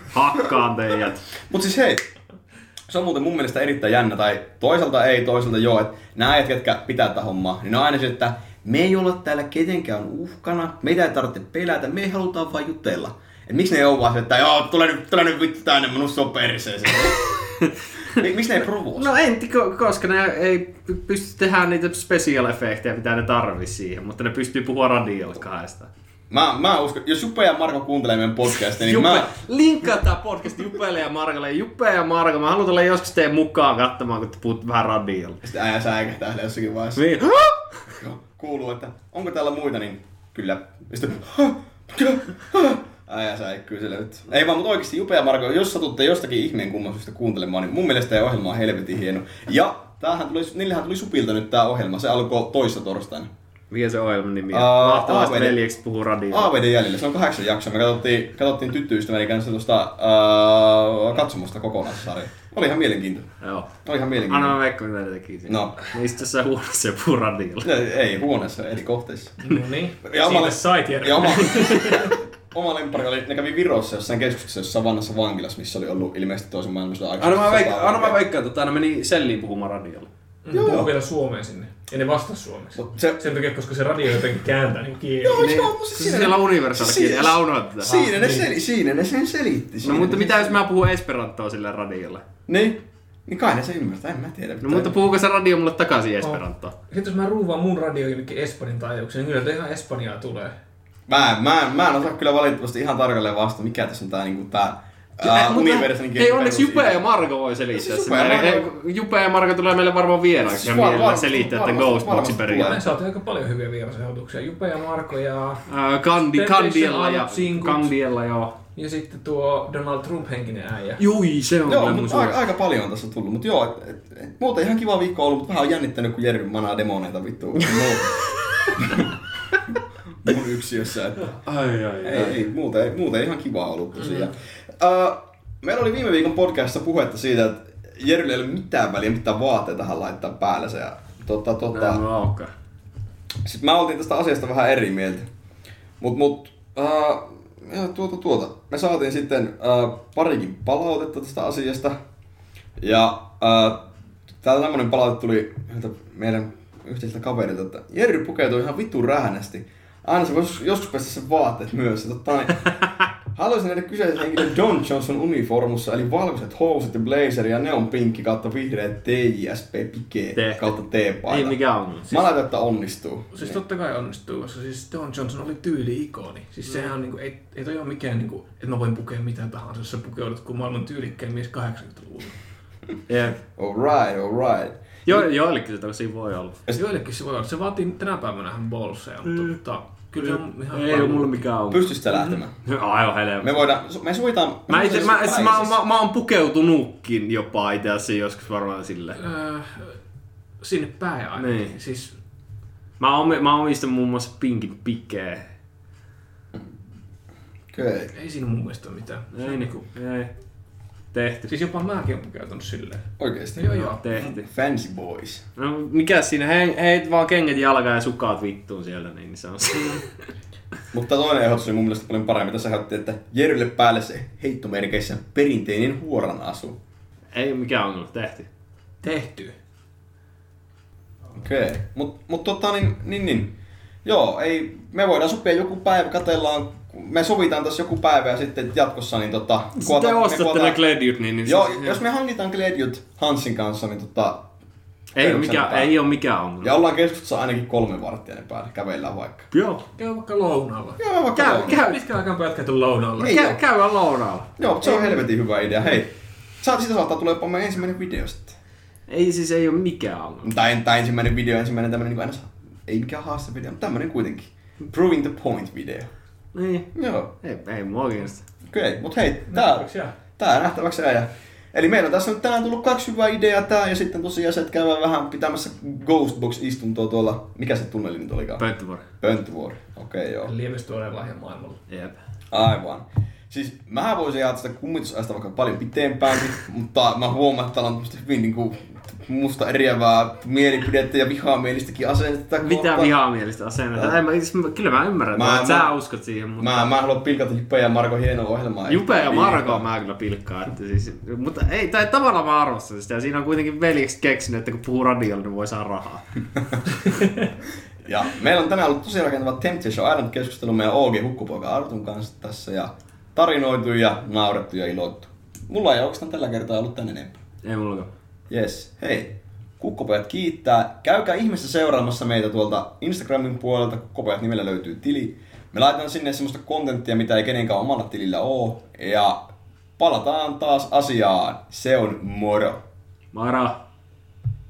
Hakkaan teidät. <laughs> Mut siis hei, se on muuten mun mielestä erittäin jännä, tai toisaalta ei, toisaalta joo, että nämä äijät, ketkä pitää tätä hommaa, niin ne on aina se, että me ei olla täällä ketenkään uhkana, meitä ei tarvitse pelätä, me halutaan vaan jutella. Et miksi ne ei ole vaan se, että joo, tule nyt, tule nyt vittu tänne, mun on perseeseen. <laughs> <laughs> Mi- miksi ne ei provoo? No en, ko- koska ne ei pysty tehdä niitä special efektejä, mitä ne tarvii siihen, mutta ne pystyy puhua radiolle kahdestaan. Mä, mä uskon, jos Juppe ja Marko kuuntelee meidän podcastia, niin Juppe, mä... linkkaa tää podcast Juppelle ja Markolle. Juppe ja Marko, mä haluan tulla joskus teidän mukaan katsomaan, kun te puhut vähän radiolla. Sitten äijä säikähtää jossakin vaiheessa. Niin. Kuuluu, että onko täällä muita, niin kyllä. Ja sitten, äijä säikkyy sille nyt. Ei vaan, mutta oikeasti Jupe ja Marko, jos satutte jostakin ihmeen kumman syystä kuuntelemaan, niin mun mielestä tämä ohjelma on helvetin hieno. Ja tämähän tuli, niillähän tuli Supilta nyt tää ohjelma, se alkoi toissa torstaina. Mikä se ohjelman nimi on? Aa, Mahtavasti AVD. veljeksi puhuu radiolla. AVD jäljellä, se on kahdeksan jaksoa. Me katsottiin, katsottiin tyttöystäväni kanssa tuosta uh, katsomusta kokonaan se sarja. Oli ihan mielenkiintoinen. Joo. Oli ihan Anna mä mielenkiintoinen. veikko, mitä ne teki siinä. No. Ne istuu jossain huoneessa ja puhuu radiolla. Ei, ei huoneessa, eli kohteissa. No niin, Ja siitä omalle- sait Ja Jere. <laughs> oma, lemppari oli, ne kävi Virossa jossain keskuksessa jossain vanhassa vankilassa, missä oli ollut ilmeisesti toisen maailmansodan aikana. Anna mä, veikka, anna mä veikkaan, että ne meni selliin puhumaan radiolla. Joo. Puhuu vielä suomeen sinne. Ja ne vastaa suomeksi. Mut se, Sen takia, koska se radio jotenkin kääntää niin kieli. joo, Niin. joo, mutta Siis siinä, siellä on universaali Siinä- kieli, älä unohda tätä. siinä, ne seli, siinä ne sen selitti. No siinä mutta ne mitä jos mä puhun esperantoa sille radiolle? Niin, niin kai ne se ymmärtää, en mä tiedä. No mutta puhuuko se radio mulle takaisin esperantoa? Sitten jos mä ruuvaan mun radio jonnekin Espanjan taajuuksiin, niin kyllä ihan Espanjaa tulee. Mä, mä, mä en osaa kyllä valitettavasti ihan tarkalleen vastata, mikä tässä on tää niinku tää Ää, ää, mutta universalin Hei, onneksi Jupe ja Marko voi selittää Siis sen. Jupe Marko- Jupe ja Marko tulee meille varmaan vieraaksi Siis ja varmasti- selittää tämän Ghostboxin periaatteen. Olen saatu aika paljon hyviä vierasehdotuksia. Jupe ja Marko ja, Ää, Kandi, Kandiella ja. Kandiella joo. ja sitten tuo Donald Trump-henkinen äijä. Jui, se on Joo, mutta aika, aika paljon on tässä tullut, mutta joo, et, et, et, muuten ihan kiva viikko ollut, mutta vähän on jännittänyt, kun Jerry manaa demoneita vittu. <laughs> Mun, yksiössä, että Ai, ai, ei, ei, muuten, muuten ihan kiva ollut tosiaan. Mm-hmm. Uh, meillä oli viime viikon podcastissa puhetta siitä, että Jerryllä ei ole mitään väliä, mitään vaatteita hän laittaa päälle se. Ja, tota, tota, Näin. Sitten mä oltiin tästä asiasta vähän eri mieltä. Mut, mut, uh, ja tuota, tuota. Me saatiin sitten uh, parikin palautetta tästä asiasta. Ja uh, täällä tämmönen palaute tuli meidän yhteisiltä kaverilta, että Jerry pukeutuu ihan vitun rähänästi. Aina se voisi joskus pestä sen vaatteet myös. Ja totta, niin, <laughs> haluaisin nähdä kyseisen henkilön Don Johnson uniformussa, eli valkoiset housut ja blazer ja ne on pinkki kautta vihreät TJSP pike kautta T-paita. Ei mikä on. Mä laitan, että onnistuu. Siis totta kai onnistuu, koska siis Don Johnson oli tyyli-ikoni. Siis sehän on niinku, ei, ei toi ole mikään niinku, että mä voin pukea mitä tahansa, jos sä pukeudut kuin maailman tyylikkäin mies 80-luvulla. <laughs> Jep. Alright, alright. Jo, joillekin se voi olla. Joillekin se voi olla. Se vaatii tänä päivänä ihan bolseja, mutta tota, kyllä se on ihan Ei ole mulla mikään on. Pystyy sitä lähtemään. Aivan helvetti. Me voidaan, me sovitaan... Mä, itse, mä, Päisissä. mä, mä, mä, oon pukeutunutkin jopa itse asiassa joskus varmaan silleen. Öö, sinne päin ainakin. Niin. Siis Mä, omi, mä omistan muun muassa Pinkin pikkejä. Okei. ei siinä mun mielestä ole mitään. Ei, on niinku, niinku, ei. Tehty. siis jopa mäkin olen käytänyt silleen. Oikeesti. Joo, joo. Tehty. Fancy boys. No mikä siinä, he, heit vaan kengät jalkaan ja sukaat vittuun sieltä, niin se on se. <laughs> Mutta toinen ehdotus oli mun mielestä paljon paremmin. Tässä ehdotti, että Jerrylle päälle se heittomerkeissä perinteinen huoran asu. Ei ole mikään ongelma, tehty. Tehty. Okei. Mut, mut tota niin, niin, niin. Joo, ei, me voidaan sopia joku päivä, katellaan, me sovitaan tässä joku päivä ja sitten jatkossa niin tota... Sitten me ostatte ne niin, niin Joo, se, jos me hankitaan Glediut Hansin kanssa, niin tota... ei, ole päälle. ei ole mikään ongelma. Ja ollaan keskustassa ainakin kolme varttia ne päälle, kävellään vaikka. Joo. Käy vaikka lounaalla. Joo, vaikka Käy, kolme. käy. Pitkään aikaan pojat käyty lounaalla. Ei Käy, käydään lounaalla. Joo, se on helvetin hyvä idea. Hei, Sa- siitä saattaa tulla jopa meidän ensimmäinen video sitten. Ei siis ei ole mikään ongelma. Tai, tai ensimmäinen video, ensimmäinen tämmönen niin aina ei mikään haastevideo, mutta tämmönen kuitenkin. Proving the point video. Niin. Joo, Ei, ei mua kiinnosta. okei, okay, mut hei, tää, tää nähtäväksi jää. Eli meillä on tässä nyt tänään tullut kaksi hyvää ideaa tää ja sitten tosiaan se, että käydään vähän pitämässä Ghostbox-istuntoa tuolla, mikä se tunneli nyt olikaan? Pönttövuori. Pönttövuori. Okei, okay, joo. Liemestuolen lahja maailmalla. Jep. Aivan. Siis mähän voisin jatkaa sitä kummitusajasta vaikka paljon pitempäänkin, mutta mä huomaan, että täällä on hyvin niinku musta eriävää mielipidettä ja vihamielistäkin asennetta. Mitä kohtaan. vihamielistä asennetta? En mä- siis mä- Kyllä mä ymmärrän, Mä- että mä- sä uskot siihen, mutta... Mä, mä haluan pilkata Juppe ja Marko hienoa ohjelmaa. Jupe ja Marko mä kyllä pilkkaan, että siis, mutta ei, tai tavallaan mä arvostan sitä ja siinä on kuitenkin veljeksi keksinyt, että kun puhuu radiolla, niin voi saada rahaa. <laughs> Ja meillä on tänään ollut tosi rakentava Temptation Island keskustelu meidän OG Hukkupoika Artun kanssa tässä ja tarinoitu ja naurettu ja ilottu. Mulla ei oikeastaan tällä kertaa ollut tän enempää. Ei mullakaan. Yes, hei. Kukkopojat kiittää. Käykää ihmeessä seuraamassa meitä tuolta Instagramin puolelta. Kukkopojat nimellä löytyy tili. Me laitetaan sinne semmoista kontenttia, mitä ei kenenkään omalla tilillä oo. Ja palataan taas asiaan. Se on moro. Mara!